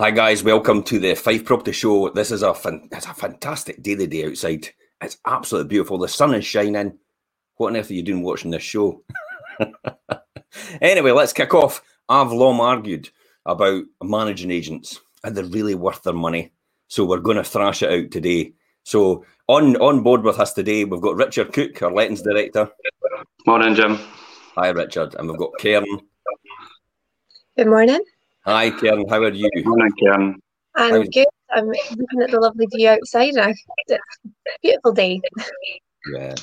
Hi guys, welcome to the Fife Property Show. This is a fan- it's a fantastic day the day outside. It's absolutely beautiful. The sun is shining. What on earth are you doing watching this show? anyway, let's kick off. I've long argued about managing agents and they're really worth their money. So we're going to thrash it out today. So on on board with us today, we've got Richard Cook, our Lettings Director. Morning, Jim. Hi, Richard. And we've got Kerin. Good morning. Hi, Kerin. How are you? Morning, Kerin. I'm How's- good. I'm looking at the lovely view outside. and It's a beautiful day. Yeah.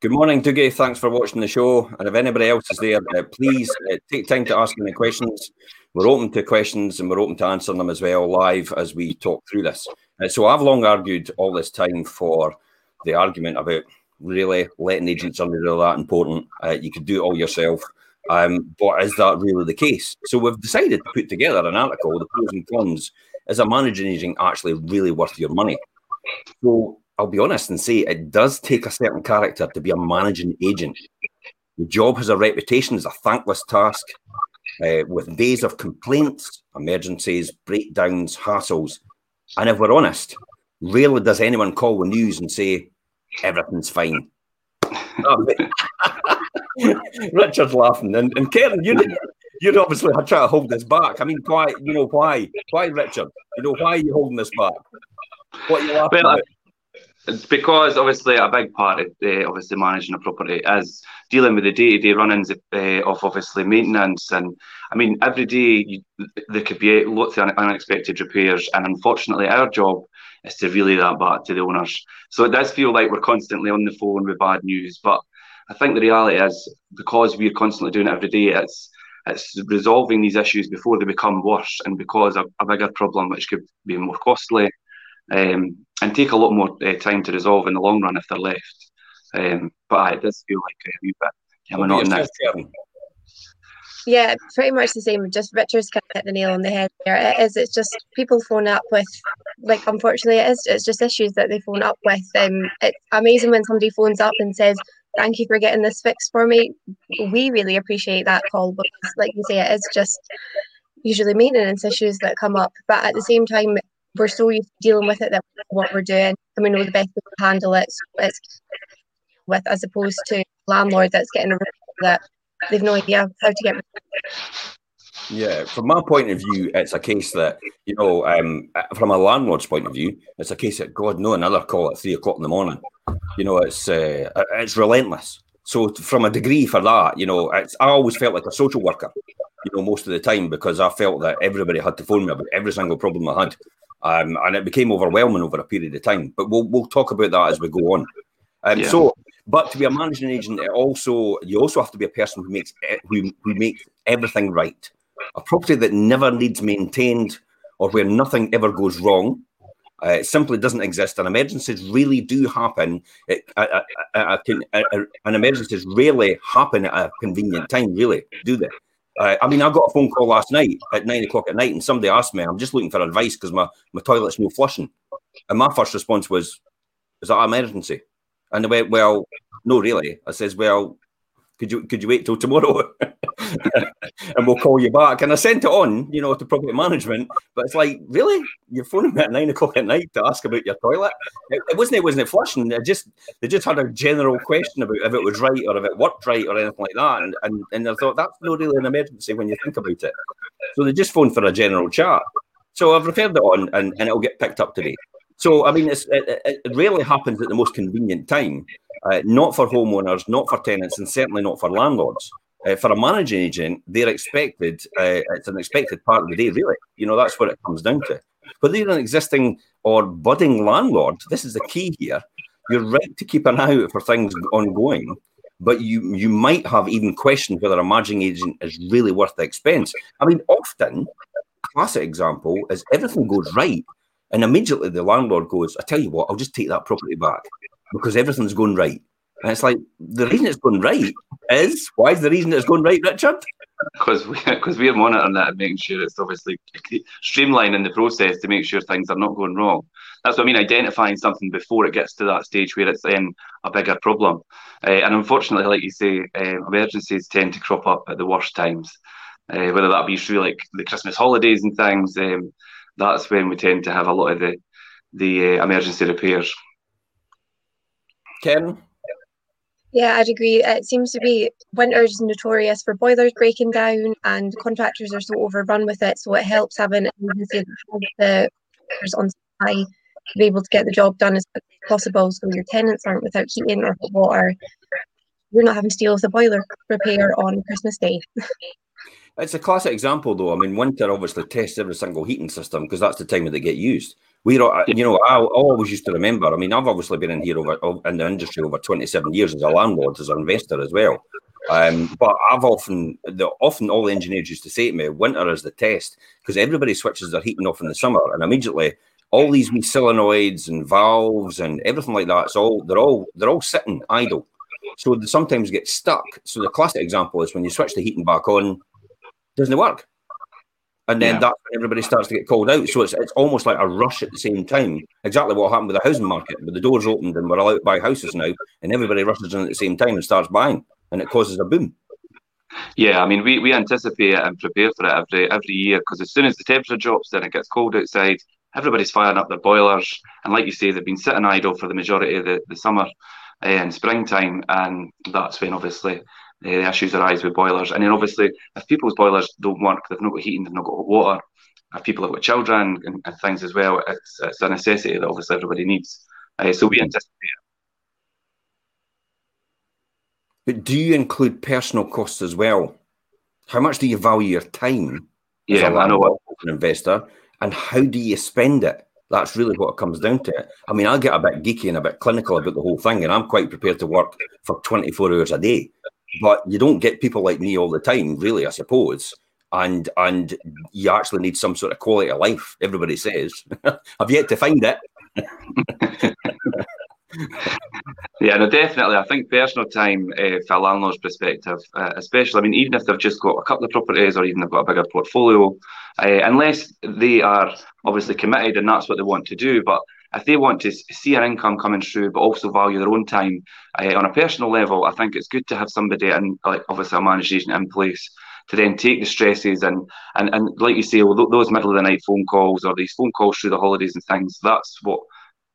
Good morning, Dougie. Thanks for watching the show. And if anybody else is there, uh, please uh, take time to ask any questions. We're open to questions and we're open to answering them as well live as we talk through this. Uh, so I've long argued all this time for the argument about really letting agents are really that important. Uh, you could do it all yourself. Um, but is that really the case? So we've decided to put together an article, the pros and cons. Is a managing agent actually really worth your money? So I'll be honest and say it does take a certain character to be a managing agent. The job has a reputation as a thankless task uh, with days of complaints, emergencies, breakdowns, hassles. And if we're honest, rarely does anyone call the news and say, everything's fine. Oh, Richard's laughing. And, and Kerin, you, you're obviously trying to hold this back. I mean, why? You know, why? Why, Richard? You know, why are you holding this back? What are you laughing Well, at? It's because obviously a big part of uh, obviously managing a property is dealing with the day-to-day run-ins uh, of obviously maintenance, and I mean every day you, there could be lots of unexpected repairs, and unfortunately our job is to relay that back to the owners. So it does feel like we're constantly on the phone with bad news, but I think the reality is because we're constantly doing it every day, it's it's resolving these issues before they become worse and because a, a bigger problem which could be more costly um, and take a lot more uh, time to resolve in the long run if they're left. Um, but aye, it does feel like a wee bit. Yeah, we're not in that. Yeah, pretty much the same. Just Richard's kind of hit the nail on the head there. It is. It's just people phone up with, like, unfortunately, it is. It's just issues that they phone up with. Um, it's amazing when somebody phones up and says, "Thank you for getting this fixed for me." We really appreciate that call because, like you say, it is just usually maintenance issues that come up. But at the same time, we're so used to dealing with it that what we're doing and we know the best way to handle it. So it's with as opposed to landlord that's getting a report that they've no idea how to get. Yeah, from my point of view, it's a case that you know, um, from a landlord's point of view, it's a case that God, no, another call at three o'clock in the morning. You know, it's uh, it's relentless. So, from a degree for that, you know, it's I always felt like a social worker. You know, most of the time because I felt that everybody had to phone me about every single problem I had, um, and it became overwhelming over a period of time. But we'll we'll talk about that as we go on. Um, Yeah. So, but to be a managing agent, it also you also have to be a person who makes e- who who makes everything right. A property that never needs maintained or where nothing ever goes wrong. Uh, it simply doesn't exist, and emergencies really do happen. It, can, uh, uh, and emergencies rarely happen at a convenient time, really, do they? Uh, I mean, I got a phone call last night at nine o'clock at night, and somebody asked me, "I'm just looking for advice because my, my toilet's no flushing." And my first response was, "Is that an emergency?" And they went, "Well, no, really." I says, "Well, could you could you wait till tomorrow, and we'll call you back?" And I sent it on, you know, to property management. But it's like, really, you're phoning me at nine o'clock at night to ask about your toilet? It, it wasn't. It wasn't it flushing. It just they just had a general question about if it was right or if it worked right or anything like that. And and, and I thought that's not really an emergency when you think about it. So they just phoned for a general chat. So I've referred it on, and, and it'll get picked up today. So I mean, it it rarely happens at the most convenient time. Uh, not for homeowners, not for tenants, and certainly not for landlords. Uh, for a managing agent, they're expected. Uh, it's an expected part of the day, really. You know, that's what it comes down to. But they're an existing or budding landlord. This is the key here. You're right to keep an eye out for things ongoing, but you you might have even questioned whether a managing agent is really worth the expense. I mean, often, classic example is everything goes right, and immediately the landlord goes, "I tell you what, I'll just take that property back because everything's going right." And it's like the reason it's going right is why is the reason it's going right, Richard? because we because we're monitoring that and making sure it's obviously streamlining the process to make sure things are not going wrong. That's what I mean, identifying something before it gets to that stage where it's then a bigger problem. Uh, and unfortunately, like you say, uh, emergencies tend to crop up at the worst times, uh, whether that be through like the Christmas holidays and things. Um, that's when we tend to have a lot of the the uh, emergency repairs. Ken. Yeah, I'd agree. It seems to be winter's notorious for boilers breaking down, and contractors are so overrun with it. So it helps having the on supply to be able to get the job done as quickly as possible, so your tenants aren't without heating or hot water. You're not having to deal with a boiler repair on Christmas Day. It's a classic example, though. I mean, winter obviously tests every single heating system because that's the time that they get used. We, you know, I, always used to remember. I mean, I've obviously been in here over in the industry over 27 years as a landlord, as an investor as well. Um, but I've often, the, often all the engineers used to say to me, winter is the test because everybody switches their heating off in the summer, and immediately all these wee solenoids and valves and everything like that, it's all they're all they're all sitting idle. So they sometimes get stuck. So the classic example is when you switch the heating back on, doesn't it work and then yeah. that's when everybody starts to get called out. So it's it's almost like a rush at the same time. Exactly what happened with the housing market, where the doors opened and we're allowed to buy houses now, and everybody rushes in at the same time and starts buying, and it causes a boom. Yeah, I mean, we, we anticipate and prepare for it every every year because as soon as the temperature drops, then it gets cold outside. Everybody's firing up their boilers, and like you say, they've been sitting idle for the majority of the, the summer uh, and springtime, and that's when obviously the issues arise with boilers. And then obviously, if people's boilers don't work, they've not got heating, they've not got hot water. If people have got children and, and things as well, it's, it's, a necessity that obviously everybody needs. Uh, so we anticipate. But do you include personal costs as well? How much do you value your time yeah, as know what an investor, and how do you spend it? That's really what it comes down to. I mean, I get a bit geeky and a bit clinical about the whole thing, and I'm quite prepared to work for 24 hours a day but you don't get people like me all the time, really, I suppose. And and you actually need some sort of quality of life. Everybody says, I've yet to find it. yeah, no, definitely. I think personal time, uh, a landlord's perspective, uh, especially, I mean, even if they've just got a couple of properties or even they've got a bigger portfolio, uh, unless they are obviously committed and that's what they want to do, but if they want to see an income coming through, but also value their own time uh, on a personal level, I think it's good to have somebody and like obviously a managed agent in place to then take the stresses and and and like you say, those middle of the night phone calls or these phone calls through the holidays and things. That's what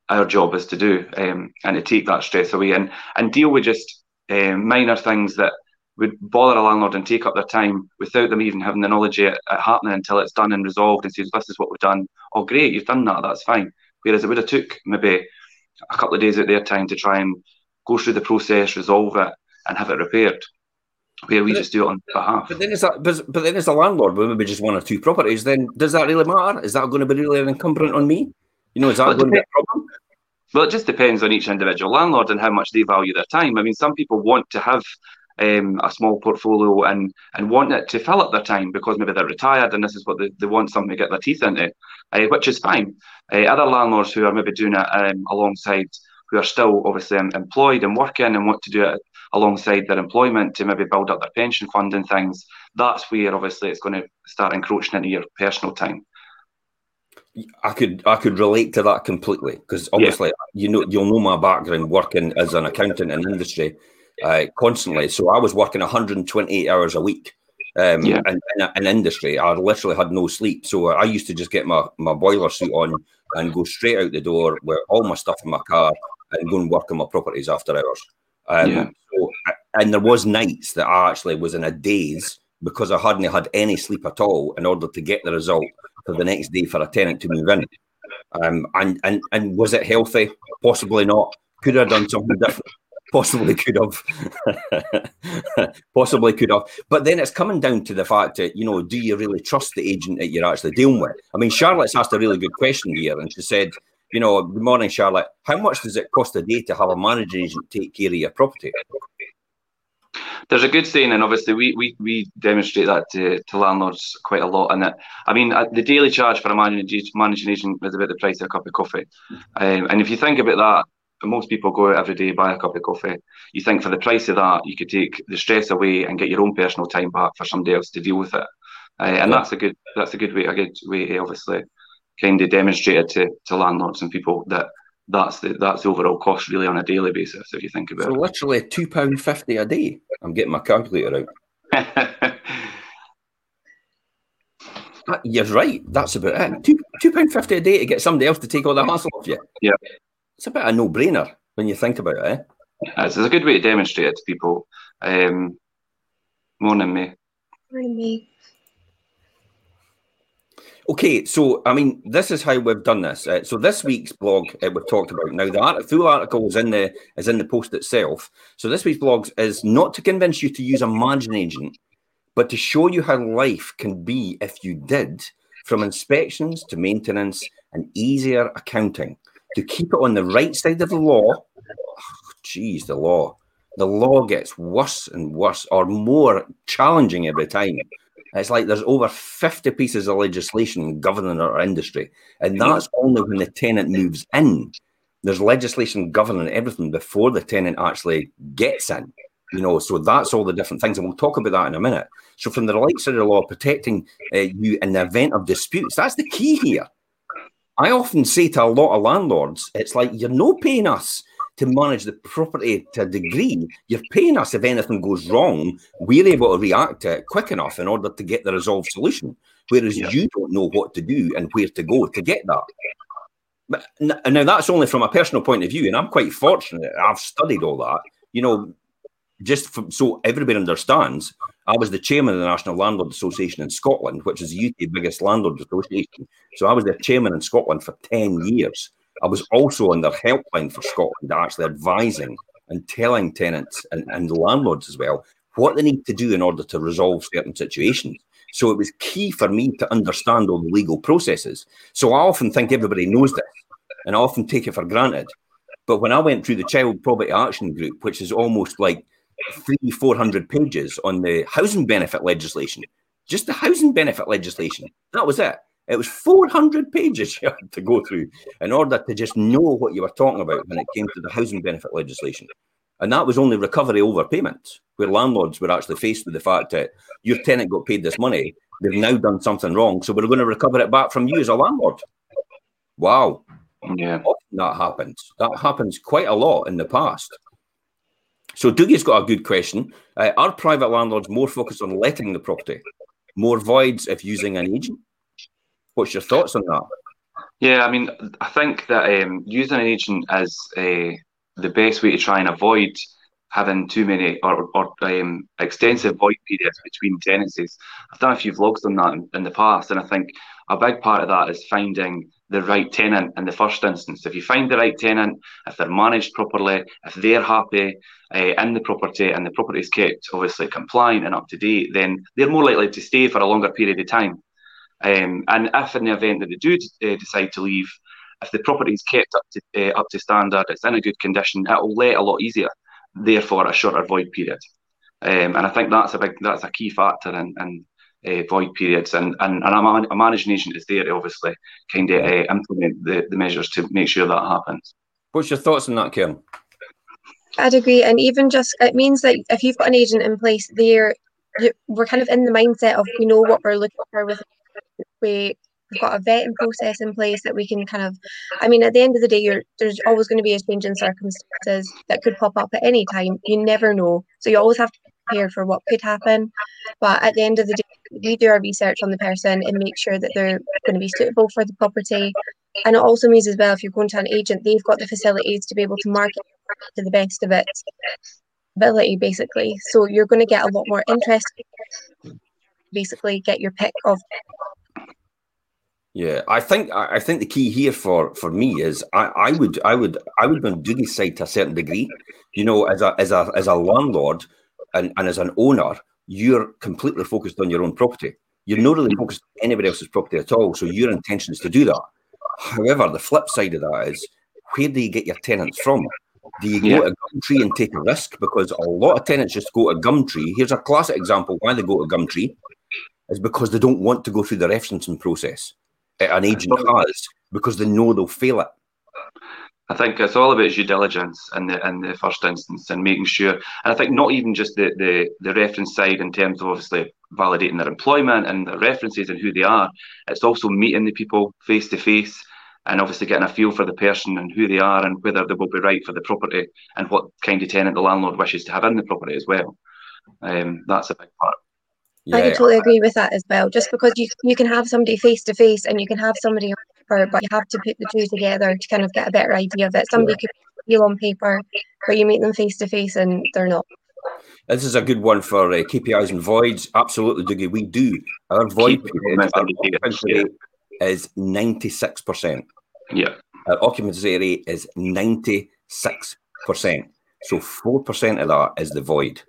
our job is to do, um, and to take that stress away and and deal with just um, minor things that would bother a landlord and take up their time without them even having the knowledge of it happening until it's done and resolved and says, "This is what we've done." Oh, great, you've done that. That's fine. Whereas it would have took maybe a couple of days out their time to try and go through the process, resolve it, and have it repaired. Where we but just do it on behalf. But then, is that, but, but then, as a landlord with maybe just one or two properties, then does that really matter? Is that going to be really an encumbrance on me? You know, is that well, going to be a problem? Well, it just depends on each individual landlord and how much they value their time. I mean, some people want to have um, a small portfolio and and want it to fill up their time because maybe they're retired and this is what they, they want something to get their teeth into, uh, which is fine. Uh, other landlords who are maybe doing it um, alongside, who are still obviously employed and working and want to do it alongside their employment to maybe build up their pension fund and things, that's where obviously it's going to start encroaching into your personal time. I could I could relate to that completely because obviously yeah. you know you'll know my background working as an accountant in industry uh, constantly. So I was working 128 hours a week um, yeah. in, in, in, industry. I literally had no sleep. So I used to just get my, my boiler suit on and go straight out the door with all my stuff in my car and go and work on my properties after hours. Um, yeah. so, and there was nights that I actually was in a daze because I hadn't had any sleep at all in order to get the result for the next day for a tenant to move in. Um, and, and, and was it healthy? Possibly not. Could have done something different possibly could have possibly could have but then it's coming down to the fact that you know do you really trust the agent that you're actually dealing with i mean charlotte's asked a really good question here and she said you know good morning charlotte how much does it cost a day to have a managing agent take care of your property there's a good saying, and obviously we we, we demonstrate that to, to landlords quite a lot. And that I mean, uh, the daily charge for a managing, managing agent is about the price of a cup of coffee. Um, and if you think about that most people go out every day, buy a cup of coffee. You think for the price of that, you could take the stress away and get your own personal time back for somebody else to deal with it. Uh, and yeah. that's a good that's a good way a good way obviously kind of demonstrated to, to landlords and people that that's the that's the overall cost really on a daily basis if you think about so it. So literally two pound fifty a day. I'm getting my calculator out. You're right. That's about it. Two two pound fifty a day to get somebody else to take all the hassle off you. Yeah, it's a bit of a no brainer when you think about it. Eh? It's, it's a good way to demonstrate it to people. Um, morning, me. Morning, me. Okay, so I mean, this is how we've done this. Uh, so this week's blog uh, we've talked about now. The art, full article is in the is in the post itself. So this week's blog is not to convince you to use a managing agent, but to show you how life can be if you did, from inspections to maintenance and easier accounting, to keep it on the right side of the law. Geez, the law. The law gets worse and worse, or more challenging every time. It's like there's over 50 pieces of legislation governing our industry. And that's only when the tenant moves in. There's legislation governing everything before the tenant actually gets in. You know, so that's all the different things. And we'll talk about that in a minute. So, from the side of the law, protecting uh, you in the event of disputes, that's the key here. I often say to a lot of landlords, it's like, you're no paying us to manage the property to a degree, you're paying us if anything goes wrong. We're able to react to it quick enough in order to get the resolved solution. Whereas yeah. you don't know what to do and where to go to get that. But now that's only from a personal point of view, and I'm quite fortunate. I've studied all that. You know, just from, so everybody understands. I was the chairman of the National Landlord Association in Scotland, which is the UK biggest landlord association. So I was the chairman in Scotland for ten years. I was also on their helpline for Scotland, actually advising and telling tenants and, and landlords as well what they need to do in order to resolve certain situations. So it was key for me to understand all the legal processes. So I often think everybody knows this, and I often take it for granted. But when I went through the Child Poverty Action Group, which is almost like three, four hundred pages on the housing benefit legislation, just the housing benefit legislation, that was it. It was 400 pages you had to go through in order to just know what you were talking about when it came to the housing benefit legislation. And that was only recovery over payments, where landlords were actually faced with the fact that your tenant got paid this money, they've now done something wrong, so we're going to recover it back from you as a landlord. Wow. Yeah. That happens. That happens quite a lot in the past. So Dougie's got a good question. Uh, are private landlords more focused on letting the property? More voids if using an agent? What's your thoughts on that? Yeah, I mean, I think that um, using an agent is uh, the best way to try and avoid having too many or, or um, extensive void periods between tenancies. I've done a few vlogs on that in, in, the past, and I think a big part of that is finding the right tenant in the first instance. If you find the right tenant, if they're managed properly, if they're happy uh, in the property and the property is kept obviously compliant and up to date, then they're more likely to stay for a longer period of time. Um, and if in the event that they do uh, decide to leave, if the property is kept up to uh, up to standard, it's in a good condition, it'll let a lot easier. Therefore, a shorter void period. Um, and I think that's a big that's a key factor in, in uh, void periods. And and, and a, man, a managing agent is there to obviously kind of uh, implement the, the measures to make sure that happens. What's your thoughts on that, Kim? I'd agree, and even just it means that if you've got an agent in place, there we're kind of in the mindset of we know what we're looking for with we we've got a vetting process in place that we can kind of i mean at the end of the day there's always going to be a change in circumstances that could pop up at any time you never know so you always have to prepare for what could happen but at the end of the day we do our research on the person and make sure that they're going to be suitable for the property. And it also means as well if you're going to an agent they've got the facilities to be able to market to the best of its ability basically. So you're going to get a lot more interest. Basically get your pick of yeah, I think I think the key here for for me is I, I would I would I would on Dougie's side to a certain degree. You know, as a as a as a landlord and, and as an owner, you're completely focused on your own property. You're not really focused on anybody else's property at all. So your intention is to do that. However, the flip side of that is where do you get your tenants from? Do you go yeah. to Gumtree and take a risk? Because a lot of tenants just go to Gumtree. Here's a classic example why they go to Gumtree is because they don't want to go through the referencing process an agent has because they know they'll fail it. I think it's all about due diligence in the in the first instance and making sure. And I think not even just the, the the reference side in terms of obviously validating their employment and their references and who they are. It's also meeting the people face to face and obviously getting a feel for the person and who they are and whether they will be right for the property and what kind of tenant the landlord wishes to have in the property as well. Um, that's a big part. Yeah. I totally agree with that as well. Just because you you can have somebody face to face and you can have somebody on paper, but you have to put the two together to kind of get a better idea of it. Somebody yeah. could feel on paper, but you meet them face to face and they're not. This is a good one for uh, KPIs and voids. Absolutely, Dougie. We do. Our void period yeah. is 96%. Yeah. Our occupancy rate is 96%. So 4% of that is the void.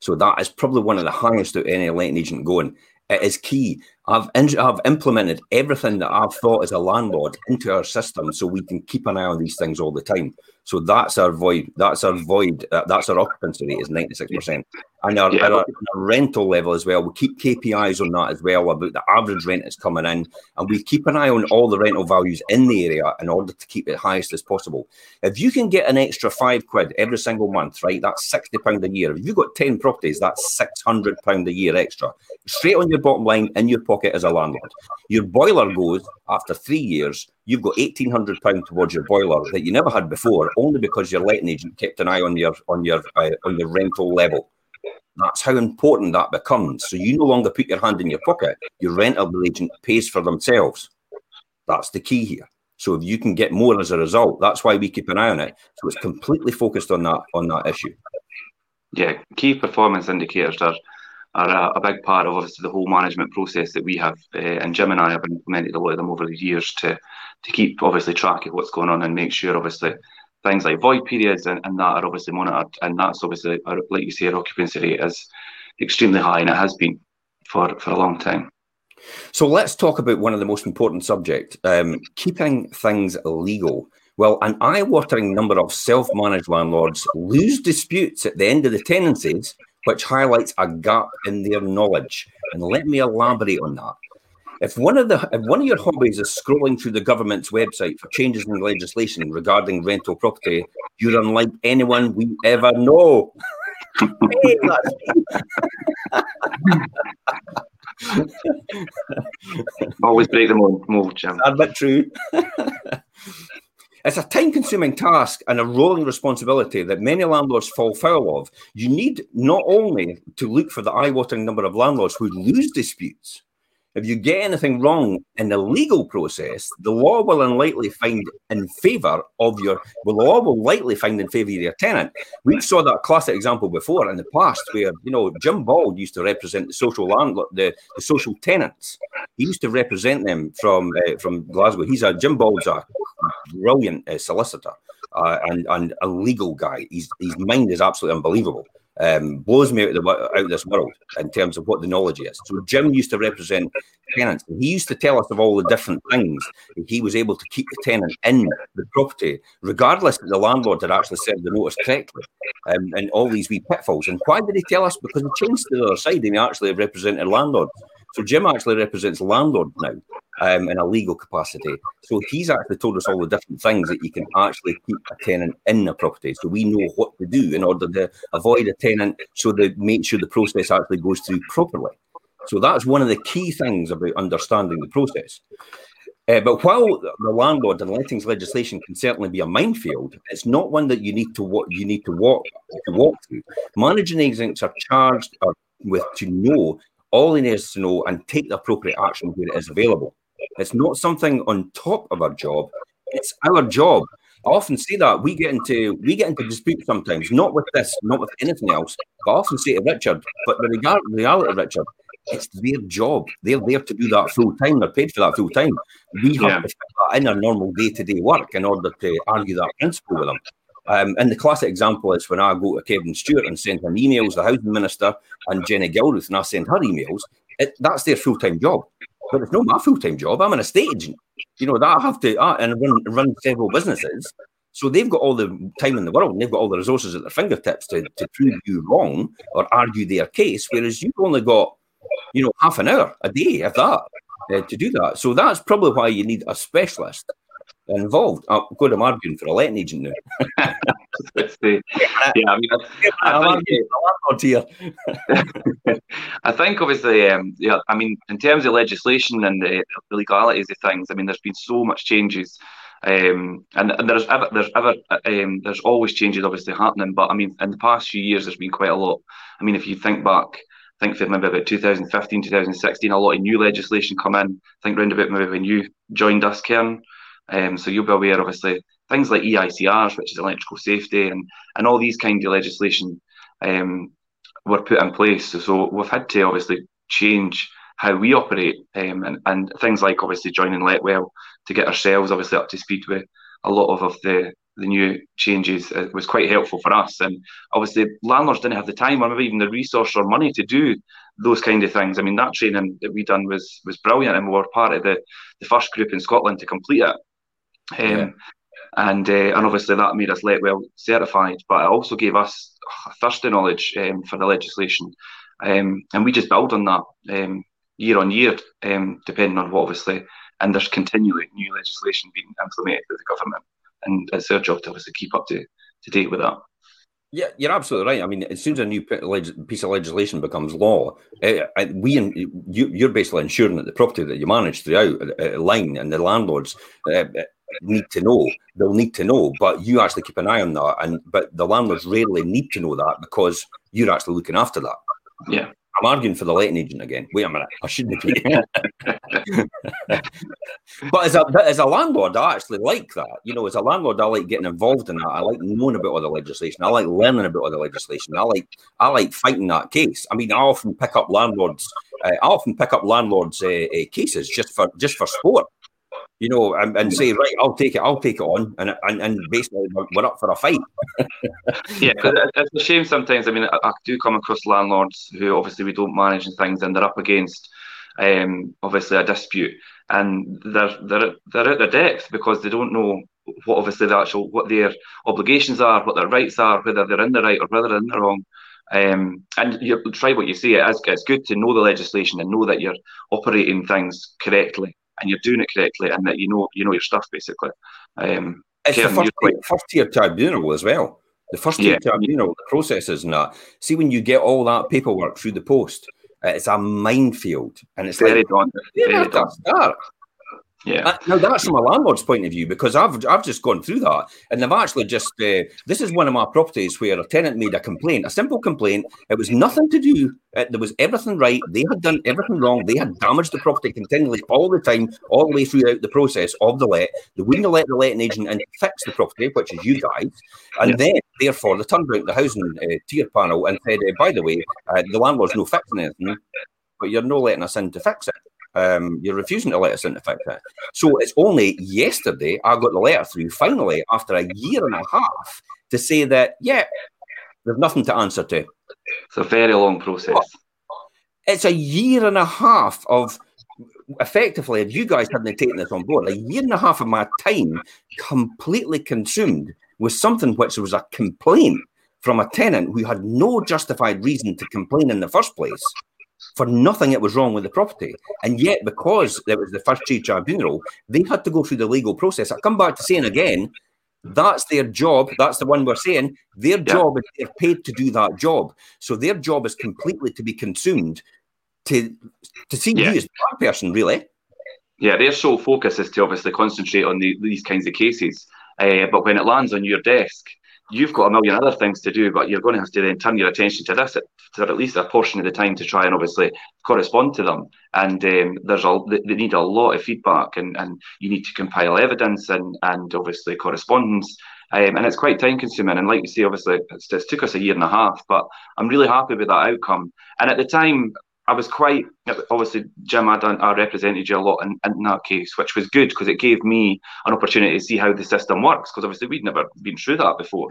So that is probably one of the highest of any letting agent going. It is key. I've in, I've implemented everything that I've thought as a landlord into our system, so we can keep an eye on these things all the time. So that's our void. That's our void. Uh, that's our occupancy rate is ninety six percent, and our, yeah. our, our, rental level as well. We keep KPIs on that as well about the average rent that's coming in, and we keep an eye on all the rental values in the area in order to keep it highest as possible. If you can get an extra five quid every single month, right, that's sixty pound a year. If you've got ten properties, that's six hundred pound a year extra, straight on your bottom line in your pocket as a landlord. Your boiler goes after three years you've got eighteen hundred pound towards your boiler that you never had before, only because your letting agent kept an eye on your on your uh, on your rental level. That's how important that becomes. So you no longer put your hand in your pocket. Your rental agent pays for themselves. That's the key here. So if you can get more as a result, that's why we keep an eye on it. So it's completely focused on that on that issue. Yeah, key performance indicators are are a, a, big part of obviously the whole management process that we have. Uh, and Jim and I have implemented a lot of them over the years to to keep obviously track of what's going on and make sure obviously things like void periods and, and that are obviously monitored. And that's obviously, like you say, our occupancy rate is extremely high and it has been for, for a long time. So let's talk about one of the most important subjects, um, keeping things legal. Well, an eye-watering number of self-managed landlords lose disputes at the end of the tenancies which highlights a gap in their knowledge. And let me elaborate on that. If one of the if one of your hobbies is scrolling through the government's website for changes in legislation regarding rental property, you're unlike anyone we ever know. Always break the mold, Jim. That's but true. It's a time consuming task and a rolling responsibility that many landlords fall foul of. You need not only to look for the eye watering number of landlords who lose disputes, if you get anything wrong in the legal process, the law will unlikely find in favour of your. Well, the law will likely find in favour of your tenant. We saw that classic example before in the past, where you know Jim Bald used to represent the social landlord, the, the social tenants. He used to represent them from uh, from Glasgow. He's a Jim Bald's a brilliant uh, solicitor uh, and and a legal guy. He's, his mind is absolutely unbelievable um, blows me out of, the, out of this world in terms of what the knowledge is. So Jim used to represent tenants. He used to tell us of all the different things. He was able to keep the tenant in the property, regardless that the landlord had actually served the notice correctly, um, and all these wee pitfalls. And why did he tell us? Because he changed to the other side and he actually represented landlords. So Jim actually represents landlord now um, in a legal capacity. So he's actually told us all the different things that you can actually keep a tenant in a property. So we know what to do in order to avoid a tenant, so that make sure the process actually goes through properly. So that's one of the key things about understanding the process. Uh, but while the landlord and lettings legislation can certainly be a minefield, it's not one that you need to what you need to walk to walk through. Managing agents are charged with to know all he needs to know and take the appropriate action where it is available. It's not something on top of our job. It's our job. I often say that we get into we get into dispute sometimes, not with this, not with anything else. But I often say to Richard, but the regard reality, Richard, it's their job. They're there to do that full time. They're paid for that full time. We have yeah. to fit that in our normal day to day work in order to argue that principle with them. Um, and the classic example is when I go to Kevin Stewart and send him emails, the housing minister, and Jenny Gilruth, and I send her emails. It, that's their full time job. But it's not my full time job. I'm an estate agent. You know, that I have to uh, and run, run several businesses. So they've got all the time in the world and they've got all the resources at their fingertips to, to prove you wrong or argue their case, whereas you've only got, you know, half an hour a day, if that, uh, to do that. So that's probably why you need a specialist involved. I'm good, I'm arguing for a letting agent now. yeah, I mean, I, I, think, I think obviously, um, yeah, I mean, in terms of legislation and the, the legalities of things, I mean, there's been so much changes. Um, and, and there's ever there's ever um, there's always changes obviously happening, but I mean in the past few years there's been quite a lot. I mean if you think back I think for maybe about 2015, 2016, a lot of new legislation come in. I think round about maybe when you joined us, Kerin. Um, so you'll be aware, obviously, things like EICRs, which is electrical safety, and and all these kind of legislation um, were put in place. So, so we've had to obviously change how we operate um, and, and things like obviously joining Letwell to get ourselves obviously up to speed with a lot of, of the the new changes it was quite helpful for us. And obviously landlords didn't have the time or maybe even the resource or money to do those kind of things. I mean that training that we done was was brilliant and we were part of the the first group in scotland to complete it um, yeah. and uh, and obviously that made us Letwell certified but it also gave us a thirst of knowledge um, for the legislation um, and we just build on that um, year on year, um, depending on what obviously, and there's continually new legislation being implemented by the government, and it's our job to obviously keep up to, to date with that. Yeah, you're absolutely right. I mean, as soon as a new piece of legislation becomes law, uh, we you, are basically ensuring that the property that you manage throughout a, uh, line and the landlords uh, need to know. They'll need to know, but you actually keep an eye on that. And but the landlords rarely need to know that because you're actually looking after that. Yeah. I'm arguing for the letting agent again. Wait a minute, I shouldn't be. but as a as a landlord, I actually like that. You know, as a landlord, I like getting involved in that. I like knowing about all the legislation. I like learning about all the legislation. I like I like fighting that case. I mean, I often pick up landlords. Uh, I often pick up landlords' uh, uh, cases just for just for sport you know, and, and, say, right, I'll take it, I'll take it on, and and, and basically we're up for a fight. yeah, it's a shame sometimes. I mean, I, I, do come across landlords who obviously we don't manage and things, and they're up against um, obviously a dispute, and they're they're they're at their depth because they don't know what obviously the actual what their obligations are, what their rights are, whether they're in the right or whether they're in the wrong. Um, and you try what you see. It is, it's good to know the legislation and know that you're operating things correctly and you're doing it correctly and that you know you know your stuff basically. Um, it's Kevin, the first, tier, first tier tribunal as well. The first tier yeah. tribunal, the processes and that. See when you get all that paperwork through the post, it's a minefield, and it's very like daunting. Very daunting. Yeah. Uh, now that's from a landlord's point of view because I've I've just gone through that and they've actually just uh, this is one of my properties where a tenant made a complaint, a simple complaint. It was nothing to do. Uh, there was everything right. They had done everything wrong. They had damaged the property continually all the time, all the way throughout the process of the let. They wouldn't let the letting agent in to fix the property, which is you guys, and yeah. then therefore they turned around the housing uh, tier panel and said, uh, by the way, uh, the landlord's no fixing anything, but you're no letting us in to fix it. Um, you're refusing to let us into FICTA. So it's only yesterday I got the letter through, finally, after a year and a half, to say that, yeah, there's nothing to answer to. It's a very long process. It's a year and a half of effectively, if you guys hadn't taken this on board, a year and a half of my time completely consumed with something which was a complaint from a tenant who had no justified reason to complain in the first place for nothing that was wrong with the property. And yet, because it was the first tier tribunal, they had to go through the legal process. I come back to saying again, that's their job. That's the one we're saying. Their job is they're paid to do that job. So their job is completely to be consumed to to see yeah. you as a person, really. Yeah, their sole focus is to obviously concentrate on the, these kinds of cases. Uh, but when it lands on your desk, you've got a million other things to do, but you're going to have to then turn your attention to this for at least a portion of the time to try and obviously correspond to them. And um, there's a they need a lot of feedback, and, and you need to compile evidence and and obviously correspondence. Um, and it's quite time consuming. And like you say, obviously, it took us a year and a half, but I'm really happy with that outcome. And at the time, I was quite obviously Jim. I, done, I represented you a lot in, in that case, which was good because it gave me an opportunity to see how the system works. Because obviously we'd never been through that before,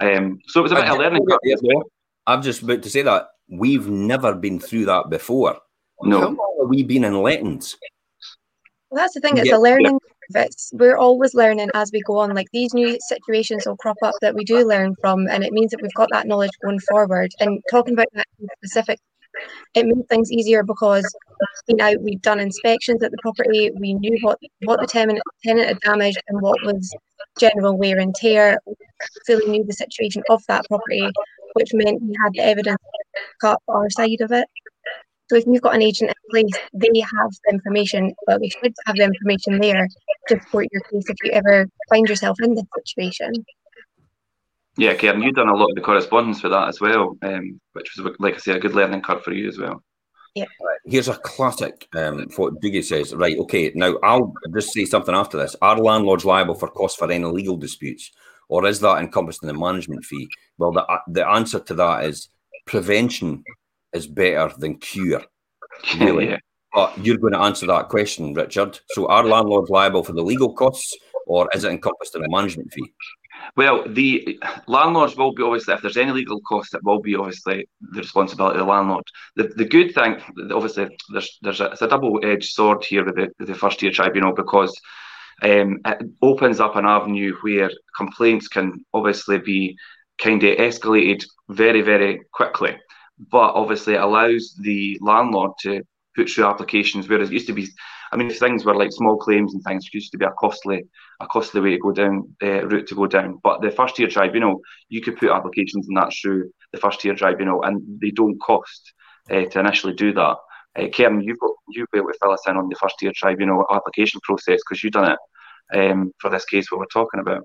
um, so it was a bit of learning curve. I'm just about to say that we've never been through that before. No, how long have we been in lettings? Well, that's the thing. It's yeah. a learning curve. it's we're always learning as we go on like these new situations will crop up that we do learn from and it means that we've got that knowledge going forward and talking about that specific it made things easier because you know we'd done inspections at the property, we knew what what the tenant tenant had damaged and what was general wear and tear. Fully knew the situation of that property, which meant we had the evidence cut our side of it. So if you've got an agent in place, they have the information, but we should have the information there to support your case if you ever find yourself in this situation. Yeah, Kerin, you've done a lot of the correspondence for that as well, um, which was, like I say, a good learning curve for you as well. Yeah. Here's a classic. Um, what Dougie says. Right. Okay. Now I'll just say something after this. Are landlords liable for costs for any legal disputes, or is that encompassed in the management fee? Well, the the answer to that is prevention is better than cure. Really. yeah. But you're going to answer that question, Richard. So, are landlords liable for the legal costs, or is it encompassed in the management fee? Well, the landlords will be obviously, if there's any legal costs, it will be obviously the responsibility of the landlord. The, the good thing, obviously, there's there's a, it's a double edged sword here with the, the first tier tribunal because um, it opens up an avenue where complaints can obviously be kind of escalated very, very quickly. But obviously, it allows the landlord to put through applications, whereas it used to be I mean, if things were like small claims and things used to be a costly, a costly way to go down, uh, route to go down. But the first tier tribunal, you could put applications in that through the first tier tribunal, and they don't cost uh, to initially do that. Uh, you've got you've be able to fill us in on the first tier tribunal application process because you've done it um, for this case what we're talking about.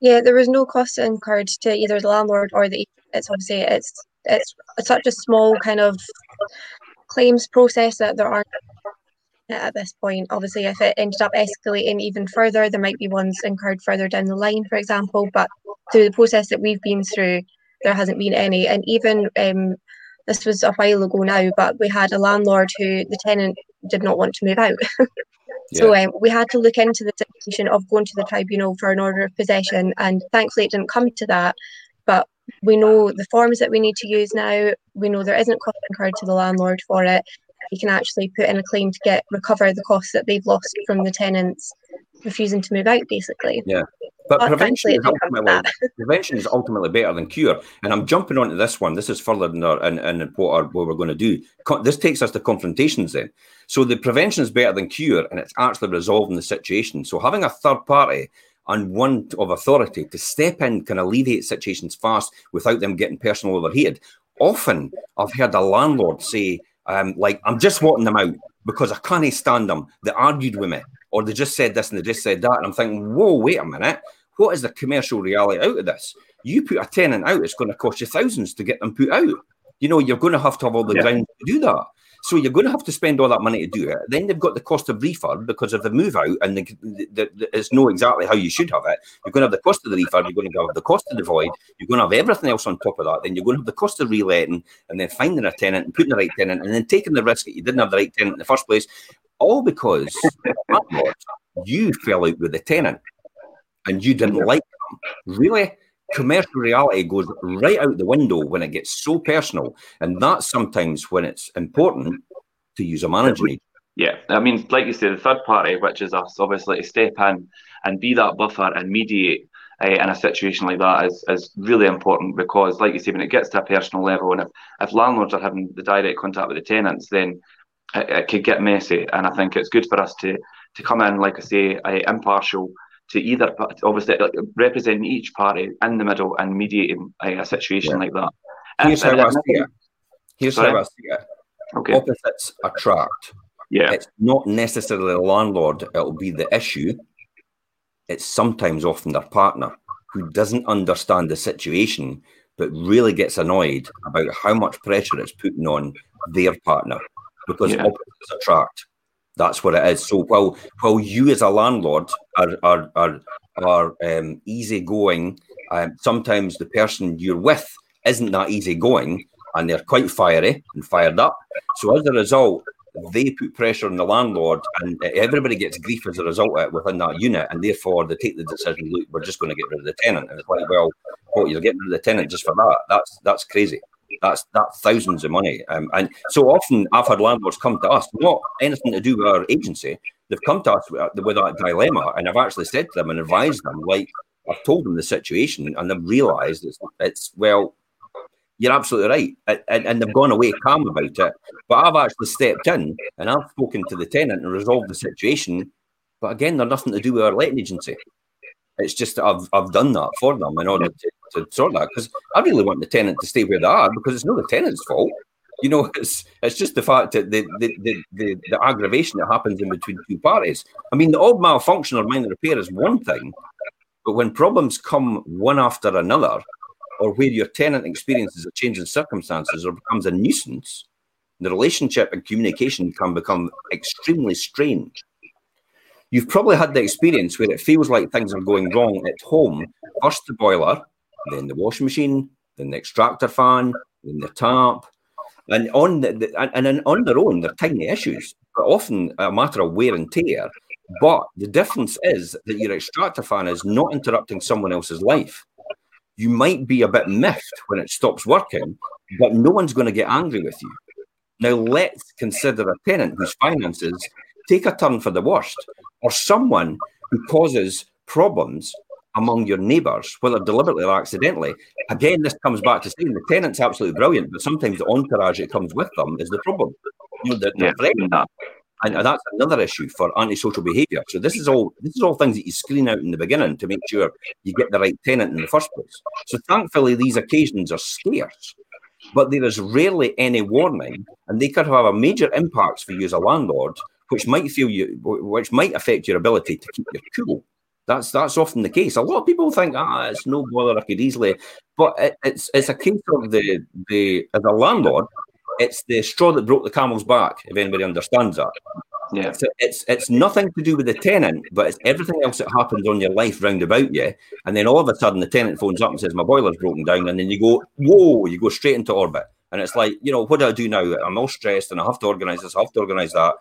Yeah, there was no cost incurred to either the landlord or the. It's obviously it's, it's such a small kind of claims process that there aren't at this point. Obviously, if it ended up escalating even further, there might be ones incurred further down the line, for example. But through the process that we've been through, there hasn't been any. And even um, this was a while ago now, but we had a landlord who the tenant did not want to move out. so um, we had to look into the situation of going to the tribunal for an order of possession, and thankfully it didn't come to that. But we know the forms that we need to use now. We know there isn't cost incurred to the landlord for it, you can actually put in a claim to get recover the costs that they've lost from the tenants refusing to move out, basically. Yeah. But, but prevention, is ultimately, prevention is ultimately better than cure. And I'm jumping onto this one. This is further than our, and, in what, our, what we're going to do. this takes us to confrontations then. So the prevention is better than cure, and it's actually resolving the situation. So having a third party and one of authority to step in can alleviate situations fast without them getting personal overheated. Often I've heard a landlord say, um, like I'm just wanting them out because I can't stand them. They argued with me, or they just said this and they just said that, and I'm thinking, whoa, wait a minute, what is the commercial reality out of this? You put a tenant out, it's going to cost you thousands to get them put out. You know, you're going to have to have all the yeah. ground to do that. So you're going to have to spend all that money to do it. Then they've got the cost of refurb because of the move out, and the, the, the, it's know exactly how you should have it. You're going to have the cost of the refurb. You're going to have the cost of the void. You're going to have everything else on top of that. Then you're going to have the cost of reletting, and then finding a tenant and putting the right tenant, and then taking the risk that you didn't have the right tenant in the first place. All because you fell out with the tenant, and you didn't like them. Really? Commercial reality goes right out the window when it gets so personal. And that's sometimes when it's important to use a manager. Yeah, I mean, like you say, the third party, which is us, obviously to step in and be that buffer and mediate uh, in a situation like that is, is really important because, like you say, when it gets to a personal level, and if, if landlords are having the direct contact with the tenants, then it, it could get messy. And I think it's good for us to to come in, like I say, uh, impartial to either obviously like, representing each party in the middle and mediating uh, a situation yeah. like that. Here's if, how I see it. Here's sorry? how I see it. Okay. Opposites attract. Yeah. It's not necessarily the landlord, it'll be the issue. It's sometimes often their partner who doesn't understand the situation but really gets annoyed about how much pressure it's putting on their partner because yeah. opposites attract. That's what it is. So while while you as a landlord are are are, are um, easygoing, um, sometimes the person you're with isn't that easygoing, and they're quite fiery and fired up. So as a result, they put pressure on the landlord, and everybody gets grief as a result of it within that unit, and therefore they take the decision: look, we're just going to get rid of the tenant. And it's like, well, what you're getting rid of the tenant just for that? That's that's crazy. That's that's thousands of money. Um, and so often I've had landlords come to us, not anything to do with our agency. They've come to us with, with that dilemma, and I've actually said to them and advised them, like I've told them the situation, and they've realised it's, it's well, you're absolutely right, and, and, they've gone away calm about it. But I've actually stepped in and I've spoken to the tenant and resolved the situation. But again, they're nothing to do with our letting agency. It's just I've I've done that for them in order to, to sort that because I really want the tenant to stay where they are because it's not the tenant's fault. You know, it's it's just the fact that the the, the, the, the aggravation that happens in between two parties. I mean, the odd malfunction or minor repair is one thing, But when problems come one after another, or where your tenant experiences a change in circumstances or becomes a nuisance, the relationship and communication can become extremely strained. You've probably had the experience where it feels like things are going wrong at home. First the boiler, then the washing machine, then the extractor fan, then the tap, and on the, the, and on their own they're tiny issues, but often a matter of wear and tear. But the difference is that your extractor fan is not interrupting someone else's life. You might be a bit miffed when it stops working, but no one's going to get angry with you. Now let's consider a tenant whose finances take a turn for the worst, or someone who causes problems among your neighbours, whether deliberately or accidentally. Again, this comes back to saying the tenant's absolutely brilliant, but sometimes the entourage that comes with them is the problem. You know, the, the yeah. and, and that's another issue for antisocial behaviour. So this is all this is all things that you screen out in the beginning to make sure you get the right tenant in the first place. So thankfully, these occasions are scarce but there is rarely any warning, and they could have a major impacts for you as a landlord, which might feel you, which might affect your ability to keep your cool. That's that's often the case. A lot of people think, ah, it's no bother, I could easily, but it, it's it's a case of the the as a landlord, it's the straw that broke the camel's back. If anybody understands that, yeah. So it's it's nothing to do with the tenant, but it's everything else that happens on your life round about you. And then all of a sudden the tenant phones up and says, My boiler's broken down. And then you go, Whoa, you go straight into orbit. And it's like, you know, what do I do now? I'm all stressed and I have to organize this, I have to organize that.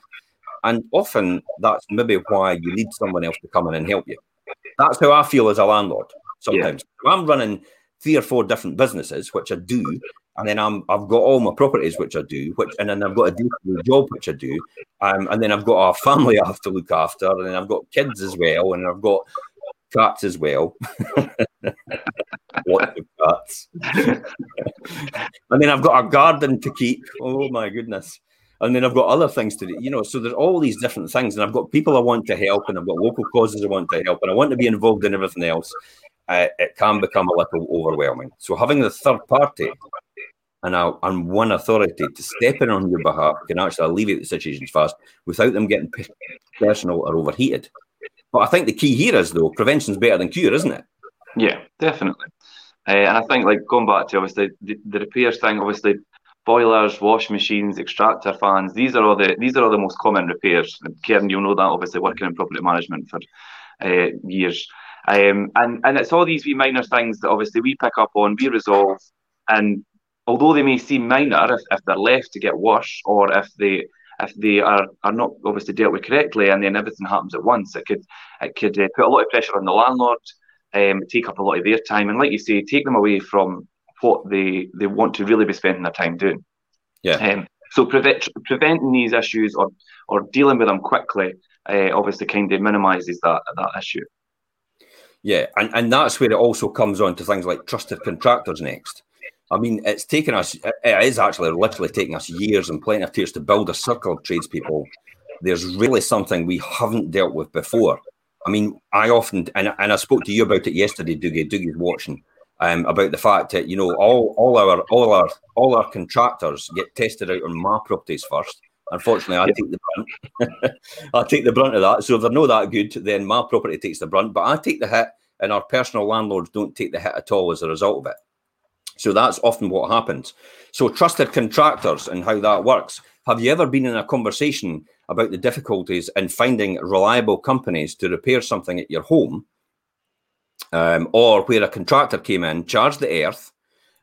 And often that's maybe why you need someone else to come in and help you. That's how I feel as a landlord sometimes. Yeah. I'm running three or four different businesses, which I do, and then I'm I've got all my properties which I do, which and then I've got a day job which I do, um, and then I've got a family I have to look after, and then I've got kids as well, and I've got cats as well. Lots of cats. and then I've got a garden to keep. Oh my goodness. And then I've got other things to do, you know. So there's all these different things, and I've got people I want to help, and I've got local causes I want to help, and I want to be involved in everything else. Uh, it can become a little overwhelming. So having the third party and, a, and one authority to step in on your behalf can actually alleviate the situations fast without them getting personal or overheated. But I think the key here is though prevention is better than cure, isn't it? Yeah, definitely. Uh, and I think like going back to obviously the, the repairs thing, obviously boilers, wash machines, extractor fans. These are all the these are all the most common repairs. Kerin, you'll know that obviously working in property management for uh, years. Um, and and it's all these wee minor things that obviously we pick up on, we resolve, and although they may seem minor if, if they're left to get worse or if they if they are, are not obviously dealt with correctly and then everything happens at once, it could it could uh, put a lot of pressure on the landlord, um, take up a lot of their time, and like you say, take them away from what they they want to really be spending their time doing. Yeah. Um, so prevent, preventing these issues or or dealing with them quickly, uh, obviously, kind of minimises that that issue. Yeah, and, and that's where it also comes on to things like trusted contractors next. I mean, it's taken us, it is actually literally taking us years and plenty of tears to build a circle of tradespeople. There's really something we haven't dealt with before. I mean, I often, and, and I spoke to you about it yesterday, Dougie. Dougie's watching, um, about the fact that, you know, all, all our, all our, all our contractors get tested out on my properties first. Unfortunately, I take the brunt. I take the brunt of that. So if they're not that good, then my property takes the brunt. But I take the hit, and our personal landlords don't take the hit at all as a result of it. So that's often what happens. So trusted contractors and how that works. Have you ever been in a conversation about the difficulties in finding reliable companies to repair something at your home, um, or where a contractor came in, charged the earth,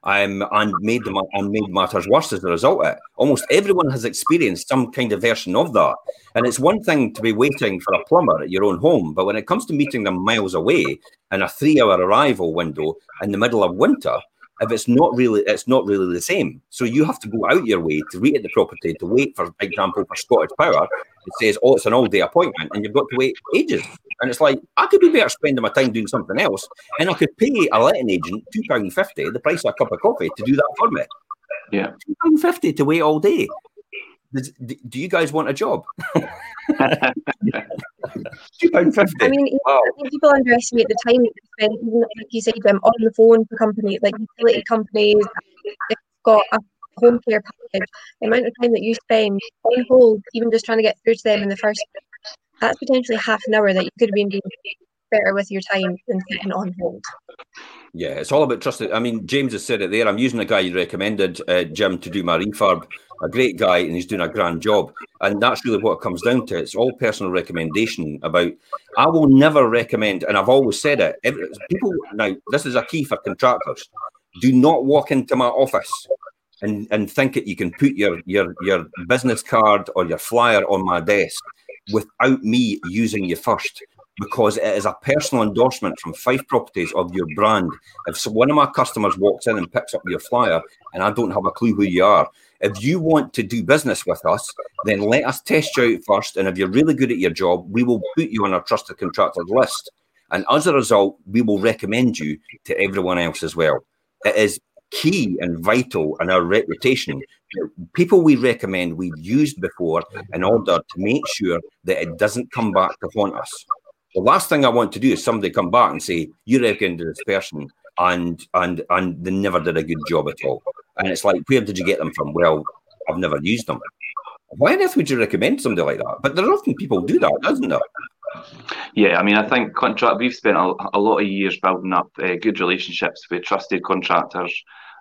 um, and made them and made matters worse as a result of it. Almost everyone has experienced some kind of version of that. And it's one thing to be waiting for a plumber at your own home, but when it comes to meeting them miles away in a three-hour arrival window in the middle of winter, if it's not really it's not really the same. So you have to go out your way to rate the property to wait for example for Scottish Power. It says, oh, it's an all day appointment, and you've got to wait ages. And it's like I could be better spending my time doing something else, and I could pay a letting agent two pound fifty, the price of a cup of coffee, to do that for me. Yeah, two pound fifty to wait all day. Does, do you guys want a job? Two pound fifty. I mean, wow. I think people underestimate the time that they spend, like you said, um, on the phone for companies like utility companies. They've got a home care package. The amount of time that you spend on hold, even just trying to get through to them in the first, that's potentially half an hour that you could have been doing better with your time than sitting on hold. Yeah, it's all about trust. I mean, James has said it there. I'm using a guy you recommended, uh, Jim, to do my refurb. A great guy, and he's doing a grand job. And that's really what it comes down to. It's all personal recommendation about. I will never recommend, and I've always said it. Every, people now, this is a key for contractors. Do not walk into my office and, and think that you can put your, your your business card or your flyer on my desk without me using you first because it is a personal endorsement from Fife Properties of your brand. If one of my customers walks in and picks up your flyer and I don't have a clue who you are, if you want to do business with us, then let us test you out first. And if you're really good at your job, we will put you on our trusted contractor list. And as a result, we will recommend you to everyone else as well. It is key and vital in our reputation. People we recommend we've used before in order to make sure that it doesn't come back to haunt us. The last thing I want to do is somebody come back and say, You recommended this person and and and they never did a good job at all. And it's like, where did you get them from? Well, I've never used them. Why on earth would you recommend somebody like that? But there are often people do that, doesn't there? Yeah, I mean, I think contract. We've spent a, a lot of years building up uh, good relationships with trusted contractors,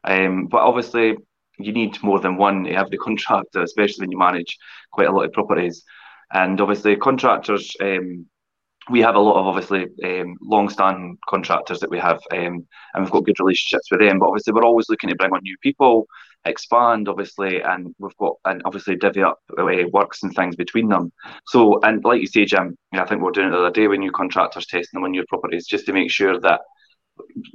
um, but obviously you need more than one every contractor, especially when you manage quite a lot of properties. And obviously, contractors um, we have a lot of obviously um, long-standing contractors that we have, um, and we've got good relationships with them. But obviously, we're always looking to bring on new people, expand, obviously, and we've got and obviously divvy up uh, works and things between them. So, and like you say, Jim, I think we are doing it the other day with new contractors testing them on new properties, just to make sure that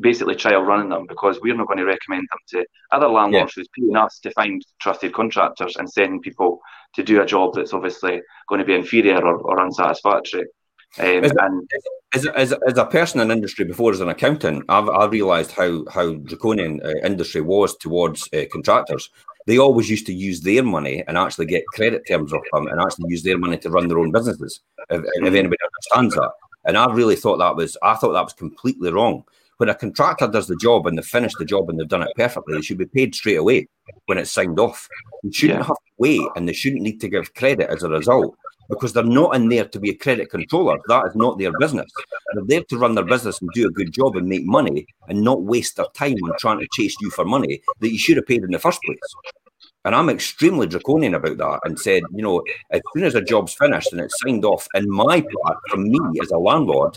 basically trial running them because we're not going to recommend them to other landlords yeah. who's paying us to find trusted contractors and sending people to do a job that's obviously going to be inferior or, or unsatisfactory. Um, as, and, as, as, as, a person in industry before as an accountant, I've, I've realised how how draconian uh, industry was towards uh, contractors. They always used to use their money and actually get credit terms off them and actually use their money to run their own businesses. If, if mm-hmm. anybody understands that, and I really thought that was I thought that was completely wrong. When a contractor does the job and they've finished the job and they've done it perfectly, they should be paid straight away when it's signed off. They shouldn't yeah. have to wait and they shouldn't need to give credit as a result because they're not in there to be a credit controller. That is not their business. They're there to run their business and do a good job and make money and not waste their time on trying to chase you for money that you should have paid in the first place. And I'm extremely draconian about that and said, you know, as soon as a job's finished and it's signed off in my part from me as a landlord,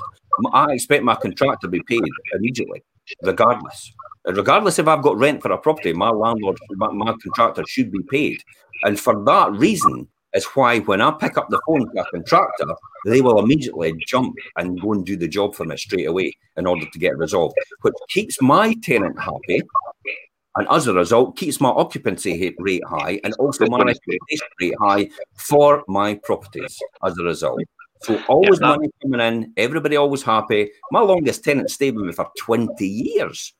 I expect my contract to be paid immediately, regardless. Regardless if I've got rent for a property, my landlord, my, my contractor should be paid. And for that reason, is why when I pick up the phone to a contractor, they will immediately jump and go and do the job for me straight away in order to get resolved, which keeps my tenant happy. And as a result, keeps my occupancy rate high and also my reputation rate high for my properties as a result. So always yeah, money coming in, everybody always happy. My longest tenant stayed with me for 20 years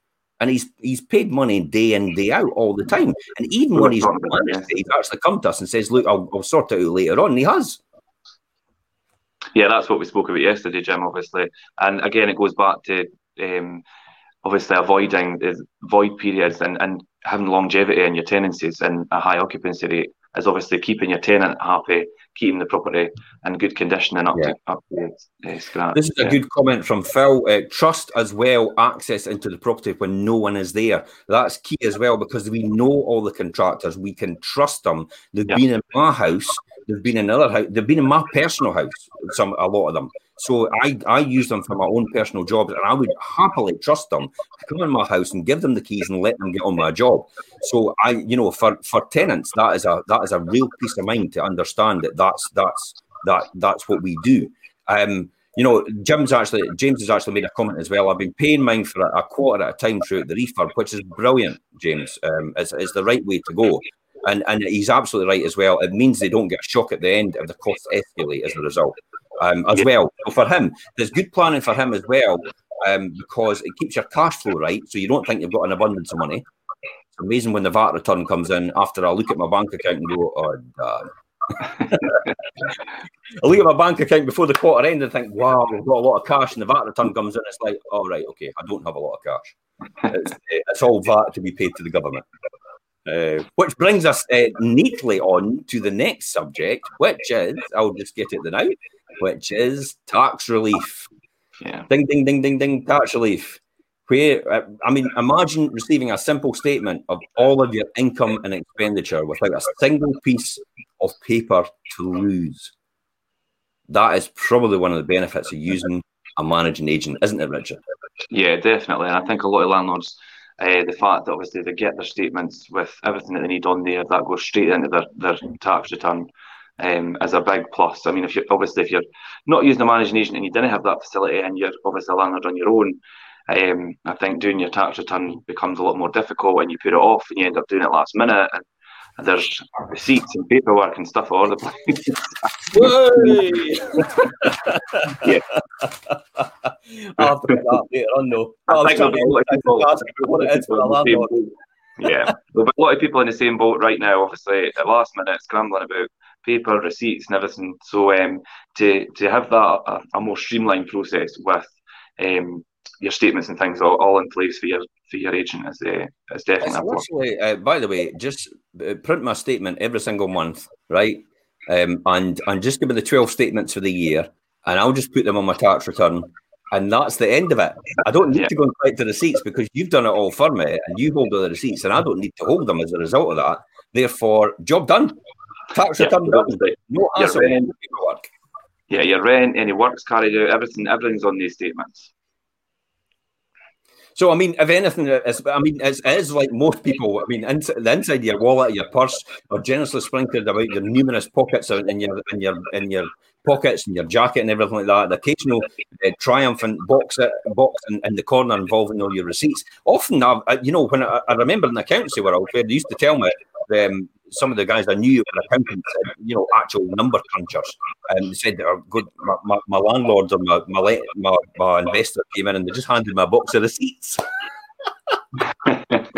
and he's he's paid money day in day out all the time. And even when he's managed, he's actually come to us and says, "Look, I'll, I'll sort it out later on." And he has. Yeah, that's what we spoke about yesterday, Jim. Obviously, and again, it goes back to um, obviously avoiding the void periods and, and having longevity in your tenancies and a high occupancy rate is obviously keeping your tenant happy, keeping the property in good condition and up yeah. to up to uh, scratch. This is yeah. a good comment from Phil. Uh, trust as well access into the property when no one is there. That's key as well because we know all the contractors. We can trust them. They've yeah. been in my house. They've been in another house. They've been in my personal house. Some a lot of them. So I, I use them for my own personal jobs, and I would happily trust them to come in my house and give them the keys and let them get on my job. So I, you know, for for tenants, that is a that is a real peace of mind to understand that that's that's that that's what we do. Um, you know, Jim's actually James has actually made a comment as well. I've been paying mine for a, a quarter at a time throughout the refurb, which is brilliant, James. Um, it's, it's the right way to go. And and he's absolutely right as well. It means they don't get a shock at the end if the costs escalate as a result um, as well. So for him, there's good planning for him as well um, because it keeps your cash flow right, so you don't think you've got an abundance of money. It's amazing when the VAT return comes in after I look at my bank account and go, oh, damn. I look at my bank account before the quarter end and think, wow, we've got a lot of cash, and the VAT return comes in. It's like, all oh, right, okay, I don't have a lot of cash. It's, it's all VAT to be paid to the government. Uh, which brings us uh, neatly on to the next subject, which is I'll just get it now, which is tax relief. Yeah. Ding, ding, ding, ding, ding. Tax relief. Where uh, I mean, imagine receiving a simple statement of all of your income and expenditure without a single piece of paper to lose. That is probably one of the benefits of using a managing agent, isn't it, Richard? Yeah, definitely. And I think a lot of landlords, uh, the fact that obviously they get their statements with everything that they need on there, that goes straight into their, their tax return. Um, as a big plus. I mean, if you obviously if you're not using a managing agent and you didn't have that facility and you're obviously a landlord on your own, um, I think doing your tax return becomes a lot more difficult when you put it off and you end up doing it last minute. And, and there's receipts and paperwork and stuff all over the place. yeah. I'll have to put that later on, though. I think there'll be a lot of people. What it is for a landlord. Yeah, there'll be a lot of people in the same boat right now. Obviously, at last minute, scrambling about paper receipts and everything. So um, to to have that a, a more streamlined process with um, your statements and things all, all in place for your for your agent is uh, is definitely Actually, uh, by the way, just uh, print my statement every single month, right? Um, and and just give me the twelve statements for the year, and I'll just put them on my tax return. And that's the end of it. I don't need yeah. to go and collect the receipts because you've done it all for me and you hold all the receipts, and I don't need to hold them as a result of that. Therefore, job done. Tax return yeah, done. No hassle. Paperwork. Yeah, your rent, any works carried out, everything, everything's on these statements. So I mean, if anything, it's, I mean, it's, it is like most people. I mean, the inside of your wallet, your purse, are generously sprinkled about your numerous pockets in your in your in your pockets and your jacket and everything like that. The occasional uh, triumphant box uh, box in, in, the corner involving all your receipts. Often, I, you know, when I, I remember in the accountancy world, they used to tell me um, some of the guys I knew were accountants, you know, actual number crunchers, and they said, that oh, good, my, my, my or my, my, my, my investor came in and they just handed me a box of receipts.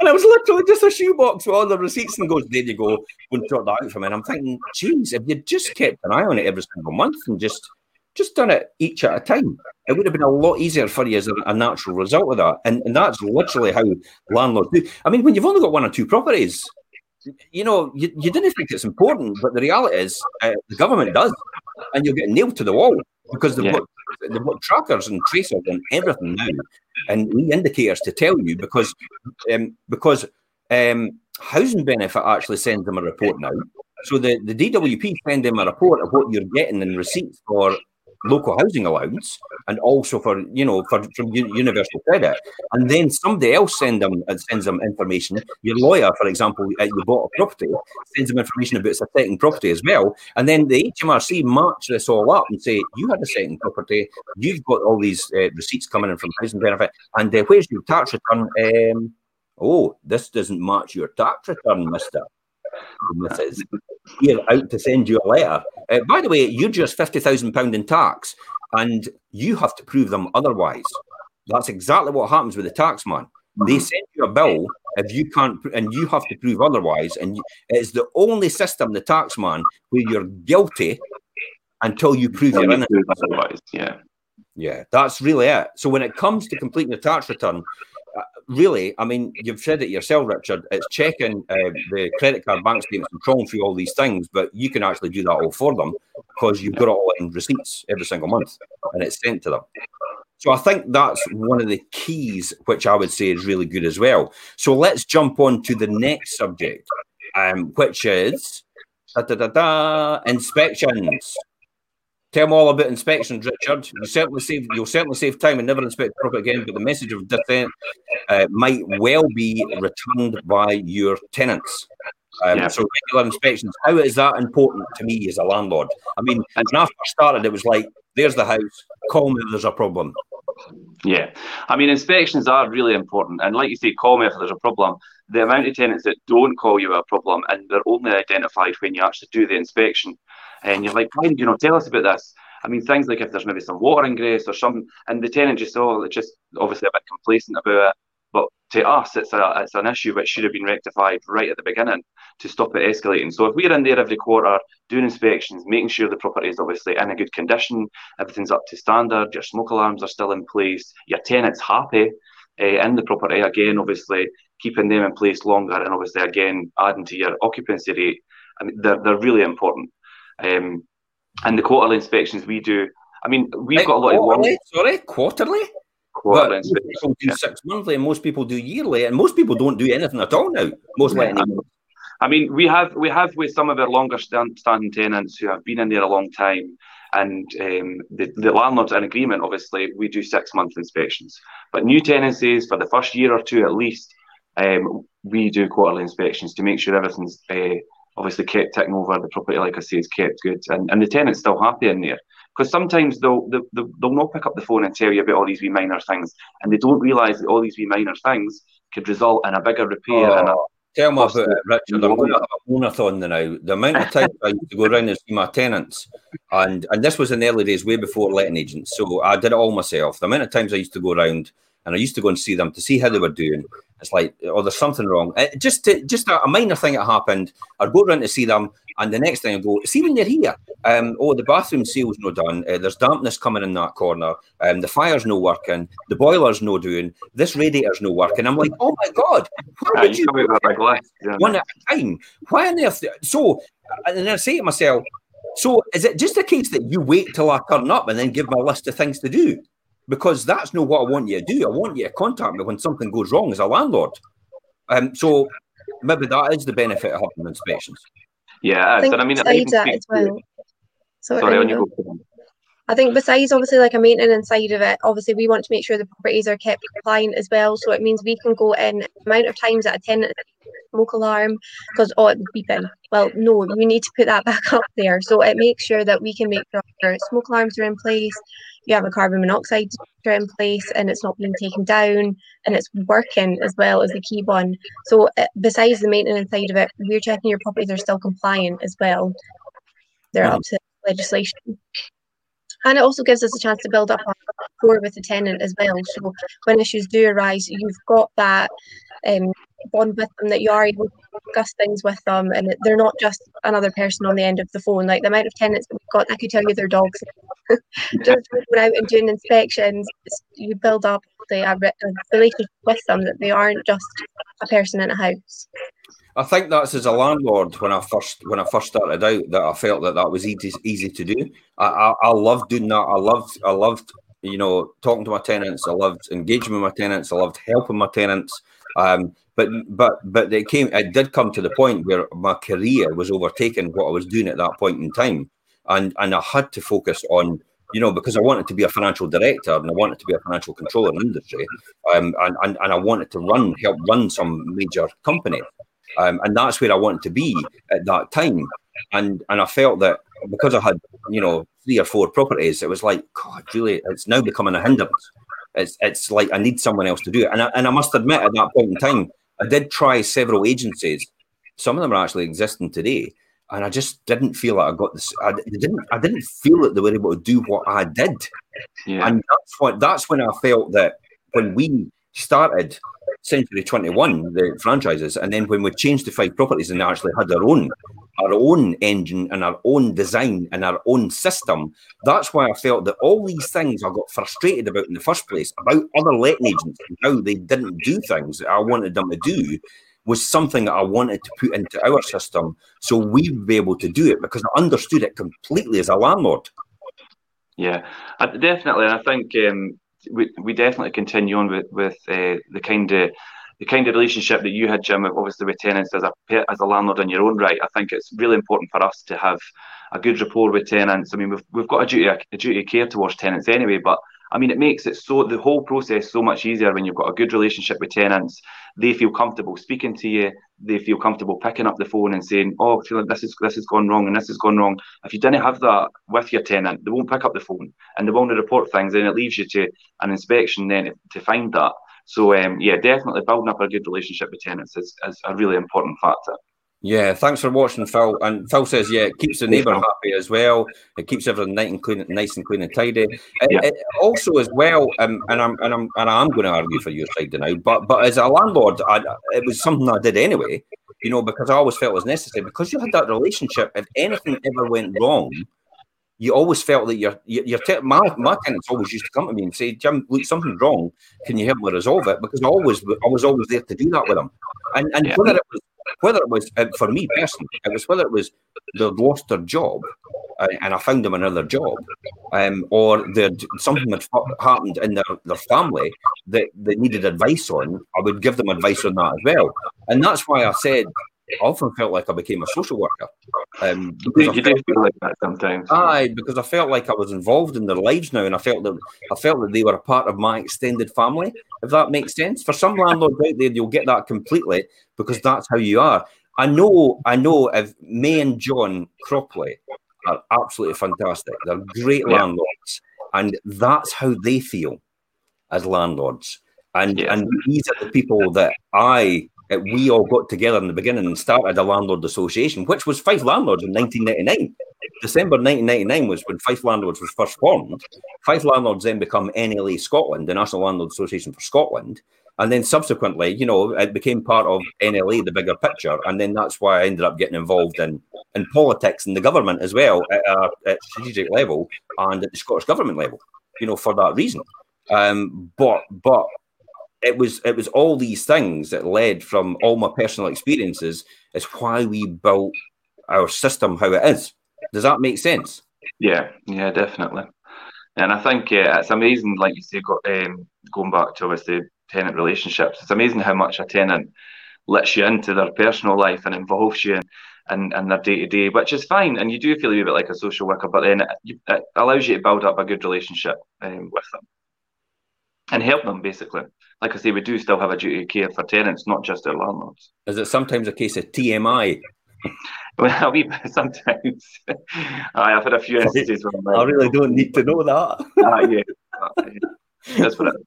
And I was literally just a shoebox with all the receipts and goes, there you go, go and sort that out for me. And I'm thinking, geez, if you'd just kept an eye on it every single month and just just done it each at a time, it would have been a lot easier for you as a, a natural result of that. And, and that's literally how landlords do. I mean, when you've only got one or two properties, you know, you, you didn't think it's important, but the reality is uh, the government does, and you'll get nailed to the wall because they've, yeah. got, they've got trackers and tracers and everything now, and the indicators to tell you because um, because um, housing benefit actually sends them a report now. So the, the DWP send them a report of what you're getting in receipts for local housing allowance and also for you know for from universal credit. And then somebody else send them uh, sends them information. Your lawyer for example uh, you bought a property sends them information about a second property as well. And then the HMRC march this all up and say you had a second property. You've got all these uh, receipts coming in from housing benefit. And uh, where's your tax return? Um, oh this doesn't match your tax return mister. Mrs. Here out to send you a letter. Uh, by the way, you're just fifty thousand pound in tax, and you have to prove them otherwise. That's exactly what happens with the tax man. They mm-hmm. send you a bill if you can't, and you have to prove otherwise. And it's the only system, the tax man, where you're guilty until you prove you're innocent. Otherwise, yeah, yeah, that's really it. So when it comes to completing the tax return, really, I mean, you've said it yourself, Richard. It's checking uh, the credit card bank statements and trawling through all these things, but you can actually do that all for them because you've got it all in receipts every single month and it's sent to them. So I think that's one of the keys, which I would say is really good as well. So let's jump on to the next subject, um, which is inspections. Tell them all about inspections, Richard. You certainly save you'll certainly save time and never inspect the property again. But the message of dissent uh, might well be returned by your tenants. Um, yeah. So regular inspections. How is that important to me as a landlord? I mean, when I first started, it was like, "There's the house. Call me if there's a problem." Yeah, I mean, inspections are really important, and like you say, call me if there's a problem. The amount of tenants that don't call you a problem and they're only identified when you actually do the inspection and you're like, why did you not tell us about this? I mean, things like if there's maybe some water ingress or something, and the tenant just, oh, it's just obviously a bit complacent about it. But to us, it's a it's an issue which should have been rectified right at the beginning to stop it escalating. So if we're in there every quarter doing inspections, making sure the property is obviously in a good condition, everything's up to standard, your smoke alarms are still in place, your tenant's happy uh, in the property, again, obviously keeping them in place longer, and obviously again adding to your occupancy rate. I mean, they're they're really important. Um, and the quarterly inspections we do I mean, we've got a lot quarterly, of sorry, quarterly. quarterly But most people do six monthly, and most people do yearly, and most people don't do anything at all now. Most Yeah, I. I mean, we have we have with some of our longer stand, standing tenants who have been in there a long time, and um, the, the landlord's in agreement. Obviously, we do six month inspections, but new tenancies for the first year or two at least, um, we do quarterly inspections to make sure everything's uh, obviously kept ticking over. The property, like I say, is kept good, and, and the tenant's still happy in there. Because sometimes they'll, they'll they'll not pick up the phone and tell you about all these wee minor things, and they don't realise that all these wee minor things could result in a bigger repair and a Oh, tell me about it, Richard. I'm going to have a monathon now. The amount of times I used to go around and see my tenants, and and this was in the early days, way before letting agents. So I did it all myself. The amount of times I used to go around and I used to go and see them to see how they were doing. It's like, oh, there's something wrong. Uh, just to, just a, a minor thing that happened. I'd go around to see them, and the next thing I go, see when you're here. Um, oh, the bathroom seal's no done. Uh, there's dampness coming in that corner. Um, the fire's no working. The boiler's no doing. This radiator's no working. I'm like, oh my god, why Ah, would you you come out with a big list. yeah. one at a time. Why on earth? So, and then I say to myself, so is it just a case that you wait till I turn up and then give my list of things to do? Because that's not what I want you to do. I want you to contact me when something goes wrong as a landlord. Um, so maybe that is the benefit of having inspections. Yeah, I it is. think and I mean, I besides even that as well. Sorry, Sorry, on no. you go. I think besides obviously like a maintenance side of it, obviously we want to make sure the properties are kept compliant as well. So it means we can go in amount of times that a tenant smoke alarm because oh it's beeping. Well, no, we need to put that back up there. So it makes sure that we can make sure our smoke alarms are in place. You have a carbon monoxide in place and it's not being taken down and it's working as well as the key one. So uh, besides the maintenance side of it, we're checking your properties are still compliant as well. They're up to legislation. And it also gives us a chance to build up a rapport with the tenant as well. So when issues do arise, you've got that um, bond with them that you are able to discuss things with them, and they're not just another person on the end of the phone. Like the amount of tenants that we've got, I could tell you their dogs. just going out and doing inspections, you build up the, a, relationship with them that they aren't just a person in a house. I think that's as a landlord when I first when I first started out that I felt that that was easy easy to do. I I, I loved doing that. I loved I loved you know talking to my tenants. I loved engaging with my tenants. I loved helping my tenants. Um, but but but it came it did come to the point where my career was overtaking what I was doing at that point in time, and and I had to focus on you know because I wanted to be a financial director and I wanted to be a financial controller in industry, um, and, and and I wanted to run help run some major company. Um, and that's where I wanted to be at that time. And and I felt that because I had you know three or four properties, it was like God, really, it's now becoming a hindrance. It's it's like I need someone else to do it. And I, and I must admit, at that point in time, I did try several agencies. Some of them are actually existing today, and I just didn't feel like I got this. I didn't. I didn't feel that they were able to do what I did. Yeah, And that's what that's when I felt that when we started Century 21, the franchises, and then when we changed to Fife Properties and actually had our own our own engine and our own design and our own system, that's why I felt that all these things I got frustrated about in the first place, about other letting agents and how they didn't do things that I wanted them to do, was something that I wanted to put into our system so we'd be able to do it because I understood it completely as a landlord. yeah, definitely. I think um, we we definitely continue on with with uh, the kind of the kind of relationship that you had, Jim, obviously with tenants as a as a landlord in your own right. I think it's really important for us to have a good rapport with tenants. I mean, we've we've got a duty a duty of care towards tenants anyway, but I mean, it makes it so the whole process so much easier when you've got a good relationship with tenants. They feel comfortable speaking to you. They feel comfortable picking up the phone and saying, "Oh, this is this has gone wrong and this has gone wrong." If you didn't have that with your tenant, they won't pick up the phone and they won't report things, and it leaves you to an inspection then to find that. So, um, yeah, definitely building up a good relationship with tenants is, is a really important factor. Yeah, thanks for watching, Phil. And Phil says, yeah, it keeps the neighbour happy as well. It keeps everything nice and clean, nice and clean and tidy. It, Yeah. it also, as well, um, and I'm and I'm and I'm going to argue for your side now. But but as a landlord, I, it was something I did anyway. You know, because I always felt it was necessary because you had that relationship. If anything ever went wrong, you always felt that your your, te- my my tenants always used to come to me and say, Jim, look, something's wrong. Can you help me resolve it? Because I always I was always there to do that with them. And and Yeah. whether it was whether it was uh, for me personally, it was whether it was they'd lost their job uh, and I found them another job, um, or something had happened in their, their family that they needed advice on. I would give them advice on that as well, and that's why I said I often felt like I became a social worker. Um, you, you do feel like that sometimes. Aye, because I felt like I was involved in their lives now, and I felt that I felt that they were a part of my extended family. If that makes sense, for some landlords out there, you'll get that completely because that's how you are. I know, I know. If May and John Cropley are absolutely fantastic, they're great yeah. landlords, and that's how they feel as landlords. And yeah. and these are the people that I we all got together in the beginning and started a landlord association, which was Fife Landlords in 1999. December 1999 was when Fife Landlords was first formed. Fife Landlords then become NLA Scotland, the National Landlord Association for Scotland. And then subsequently, you know, it became part of NLA, the bigger picture. And then that's why I ended up getting involved in, in politics and the government as well at at strategic level and at the Scottish government level, you know, for that reason. Um, but but it was it was all these things that led from all my personal experiences is why we built our system how it is. Does that make sense? Yeah, yeah, definitely. And I think yeah, it's amazing, like you say, got, um, going back to obviously tenant relationships. It's amazing how much a tenant lets you into their personal life and involves you in, in, in their day to day, which is fine. And you do feel a bit like a social worker, but then it, it allows you to build up a good relationship um, with them and help them basically. Like I say, we do still have a duty of care for tenants, not just their landlords. Is it sometimes a case of TMI? well, we sometimes. I've had a few instances where I really don't need to know that. uh, yeah, that's what. It,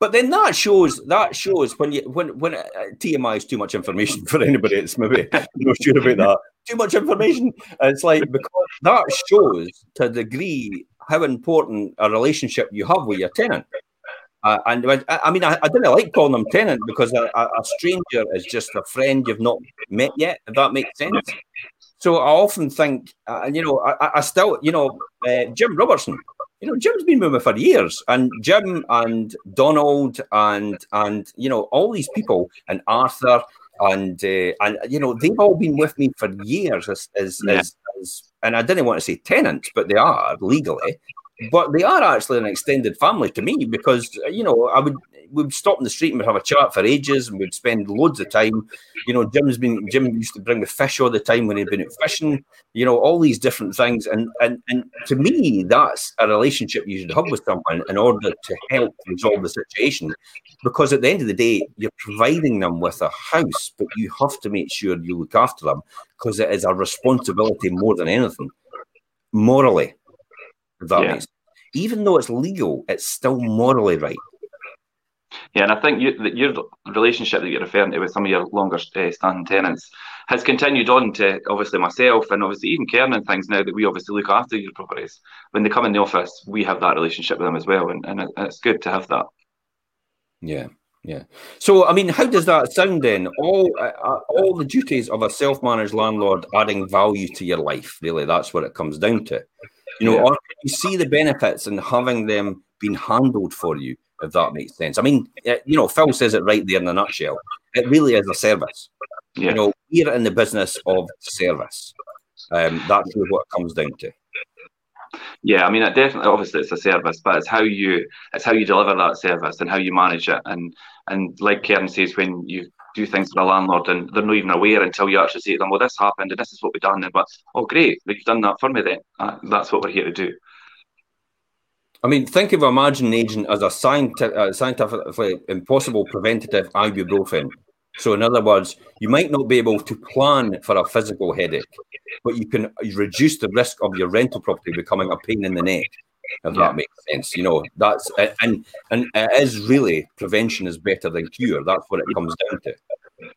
but then that shows that shows when you when when uh, TMI is too much information for anybody It's maybe not sure about that. Too much information. It's like because that shows to a degree how important a relationship you have with your tenant. Uh, and I, I mean, I, I, didn't like calling them tenant because a, a, stranger is just a friend you've not met yet. If that makes sense. So I often think, uh, and uh, you know, I, I, still, you know, uh, Jim Robertson. You know, Jim's been with me for years, and Jim and Donald and and you know all these people and Arthur and uh, and you know they've all been with me for years as as, yeah. as, as and I didn't want to say tenants, but they are legally but they are actually an extended family to me because you know I would we'd stop in the street and we'd have a chat for ages and we'd spend loads of time. You know, Jim's been Jim used to bring me fish all the time when he'd been out fishing. You know, all these different things, and and and to me, that's a relationship you should have with someone in order to help resolve the situation. Because at the end of the day, you're providing them with a house, but you have to make sure you look after them because it is a responsibility more than anything, morally yeah. even though it's legal, it's still morally right. Yeah, and I think you, your relationship that you're referring to with some of your longer uh, standing tenants has continued on to obviously myself and obviously even Kerin and things now that we obviously look after your properties. When they come in the office, we have that relationship with them as well, and, and it's good to have that. Yeah, yeah. So, I mean, how does that sound then? All uh, uh all the duties of a self-managed landlord adding value to your life. Really, that's what it comes down to. You know, yeah. or you see the benefits in having them being handled for you, if that makes sense. I mean, you know, Phil says it right there in a nutshell. It really is a service. Yeah. You know, we're in the business of service. Um, that's really what it comes down to. Yeah, I mean, it definitely, obviously, it's a service, but it's how you it's how you deliver that service and how you manage it. And and like Kerin says, when you do things for a landlord and they're not even aware until you actually say to them, well, this happened and this is what we've done. And but, oh, great, you've done that for me then. Uh, that's what we're here to do. I mean, think of agent as a scientific, uh, scientifically impossible preventative ibuprofen. So, in other words, you might not be able to plan for a physical headache, but you can reduce the risk of your rental property becoming a pain in the neck if yeah. that makes sense. You know, that's and and it is really prevention is better than cure. That's what it comes down to.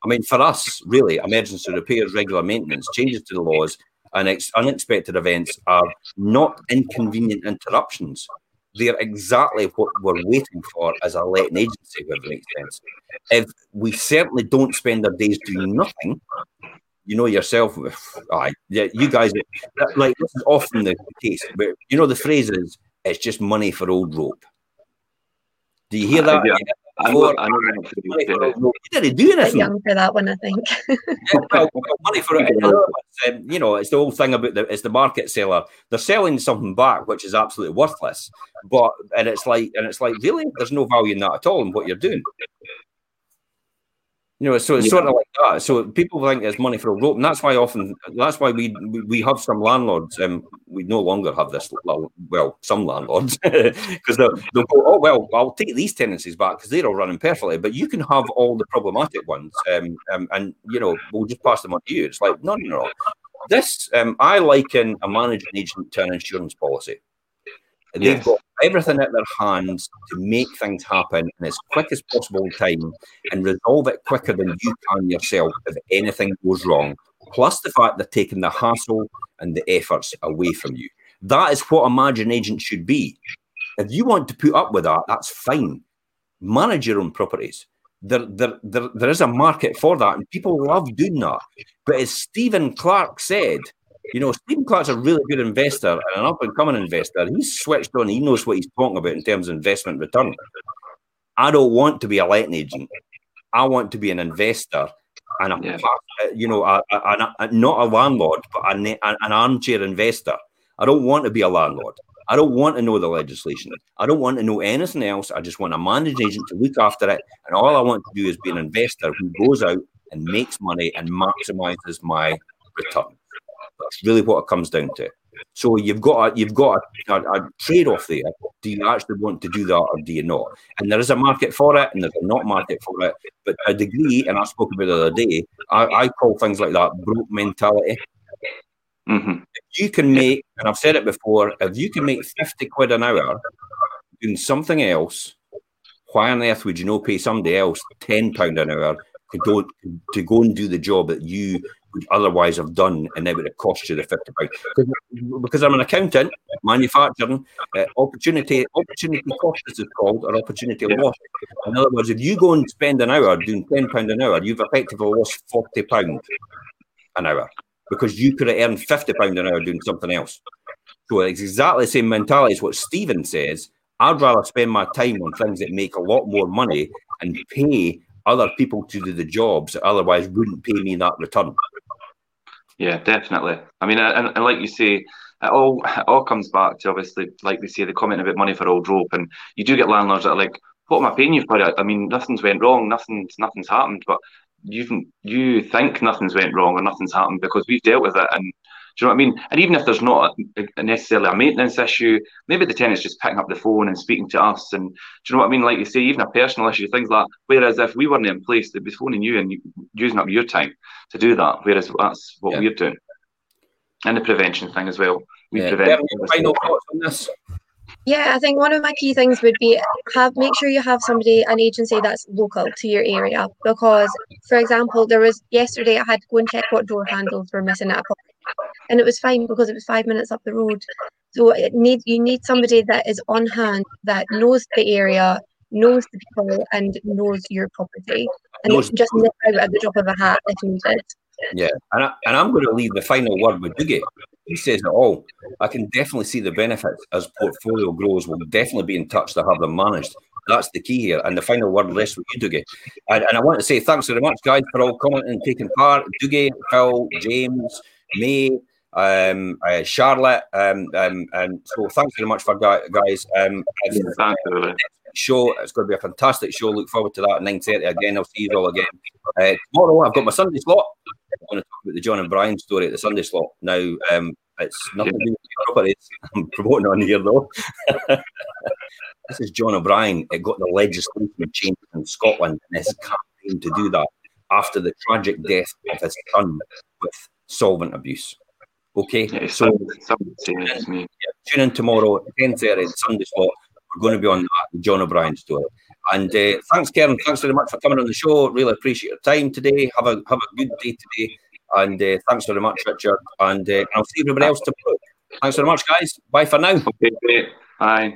I mean, for us, really, emergency repairs, regular maintenance, changes to the laws, and ex- unexpected events are not inconvenient interruptions. They're exactly what we're waiting for as a letting agency, if it makes sense. If we certainly don't spend our days doing nothing, you know yourself. I, yeah, you guys, like this is often the case. But you know the phrase is, "It's just money for old rope." Do you hear that? Yeah, for, I know, I know money for a rope. You didn't do anything. young for that one, I think. well, well, money for it. Um, you know, it's the whole thing about the it's the market seller. They're selling something back which is absolutely worthless. But and it's like and it's like really, there's no value in that at all in what you're doing. You know, so it's yeah. sort of like that. So people think it's money for a rope, and that's why often that's why we we, have some landlords. Um, we no longer have this. Well, some landlords because they'll, they'll go, oh well, I'll take these tenancies back because they're all running perfectly, but you can have all the problematic ones, um, um, and you know we'll just pass them on to you. It's like no, no, no. This um, I liken a managing agent to an insurance policy. They've got everything at their hands to make things happen in as quick as possible time and resolve it quicker than you can yourself if anything goes wrong. Plus the fact they're taking the hassle and the efforts away from you. That is what a managing agent should be. If you want to put up with that, that's fine. Manage your own properties. There, there, there, there is a market for that, and people love doing that. But as Stephen Clark said, you know, Stephen Clark's a really good investor and an up and coming investor. He's switched on. He knows what he's talking about in terms of investment return. I don't want to be a letting agent. I want to be an investor and a, yeah. you know, a, a, a, not a landlord, but an, an armchair investor. I don't want to be a landlord. I don't want to know the legislation. I don't want to know anything else. I just want a managed agent to look after it. And all I want to do is be an investor who goes out and makes money and maximizes my return. That's really what it comes down to. So you've got a, you've got a, a, trade off there. Do you actually want to do that or do you not? And there is a market for it, and there's a not market for it. But a degree, and I spoke about it the other day, I, I call things like that broke mentality. Mm-hmm. If you can make, and I've said it before, if you can make fifty quid an hour doing something else, why on earth would you not pay somebody else ten pound an hour to go to go and do the job that you would otherwise have done, and it would have cost you the fifty pounds. Because I'm an accountant, manufacturing, uh, opportunity opportunity cost is called, or opportunity yeah. loss. In other words, if you go and spend an hour doing ten pound an hour, you've effectively lost forty pound an hour because you could have earned fifty pound an hour doing something else. So it's exactly the same mentality as what Stephen says. I'd rather spend my time on things that make a lot more money and pay other people to do the jobs that otherwise wouldn't pay me that return. Yeah, definitely. I mean, and, and like you say, it all it all comes back to obviously, like they say, the comment about money for old rope, and you do get landlords that are like, "What am I paying you for it? I mean, nothing's went wrong, nothing's nothing's happened, but you you think nothing's went wrong or nothing's happened because we've dealt with it, and you know what I mean? And even if there's not a, necessarily a maintenance issue, maybe the tenant's just picking up the phone and speaking to us. And do you know what I mean? Like you say, even a personal issue, things like that. Whereas if we weren't in place, they'd be phoning you and using up your time to do that. Whereas that's what yeah. we're doing. And the prevention thing as well. We yeah. prevent. Final thoughts on this? Yeah, I think one of my key things would be have make sure you have somebody, an agency that's local to your area. Because, for example, there was yesterday I had to go and check what door handles were missing at a and it was fine because it was five minutes up the road. So it need you need somebody that is on hand that knows the area, knows the people, and knows your property, and knows just nip out at the drop of a hat if needed. Yeah, and, I, and I'm going to leave the final word with Dougie. He says it all. I can definitely see the benefits as portfolio grows. We'll definitely be in touch to have them managed. That's the key here. And the final word rests with you, Dougie. And, and I want to say thanks very much, guys, for all commenting and taking part. Dougie, Phil, James, May, um, uh, Charlotte, um, um, and so thanks very much for guys. Um, show it's going to be a fantastic show. Look forward to that at nine thirty again. I'll see you all again uh, tomorrow. I've got my Sunday slot. I'm going to talk about the John O'Brien story at the Sunday slot. Now, um, it's nothing to do with properties. I'm promoting on here though. this is John O'Brien. It got the legislation changed in Scotland, and his campaign to do that after the tragic death of his son with solvent abuse. Okay, yeah, so tune in, yeah, tune in tomorrow at 10.30 Sunday spot. We're going to be on that John O'Brien story. And uh, thanks, Kerin. Thanks very much for coming on the show. Really appreciate your time today. Have a have a good day today. And uh, thanks very much, Richard. And uh, I'll see everybody else tomorrow. Thanks very much, guys. Bye for now. Okay, great. Bye.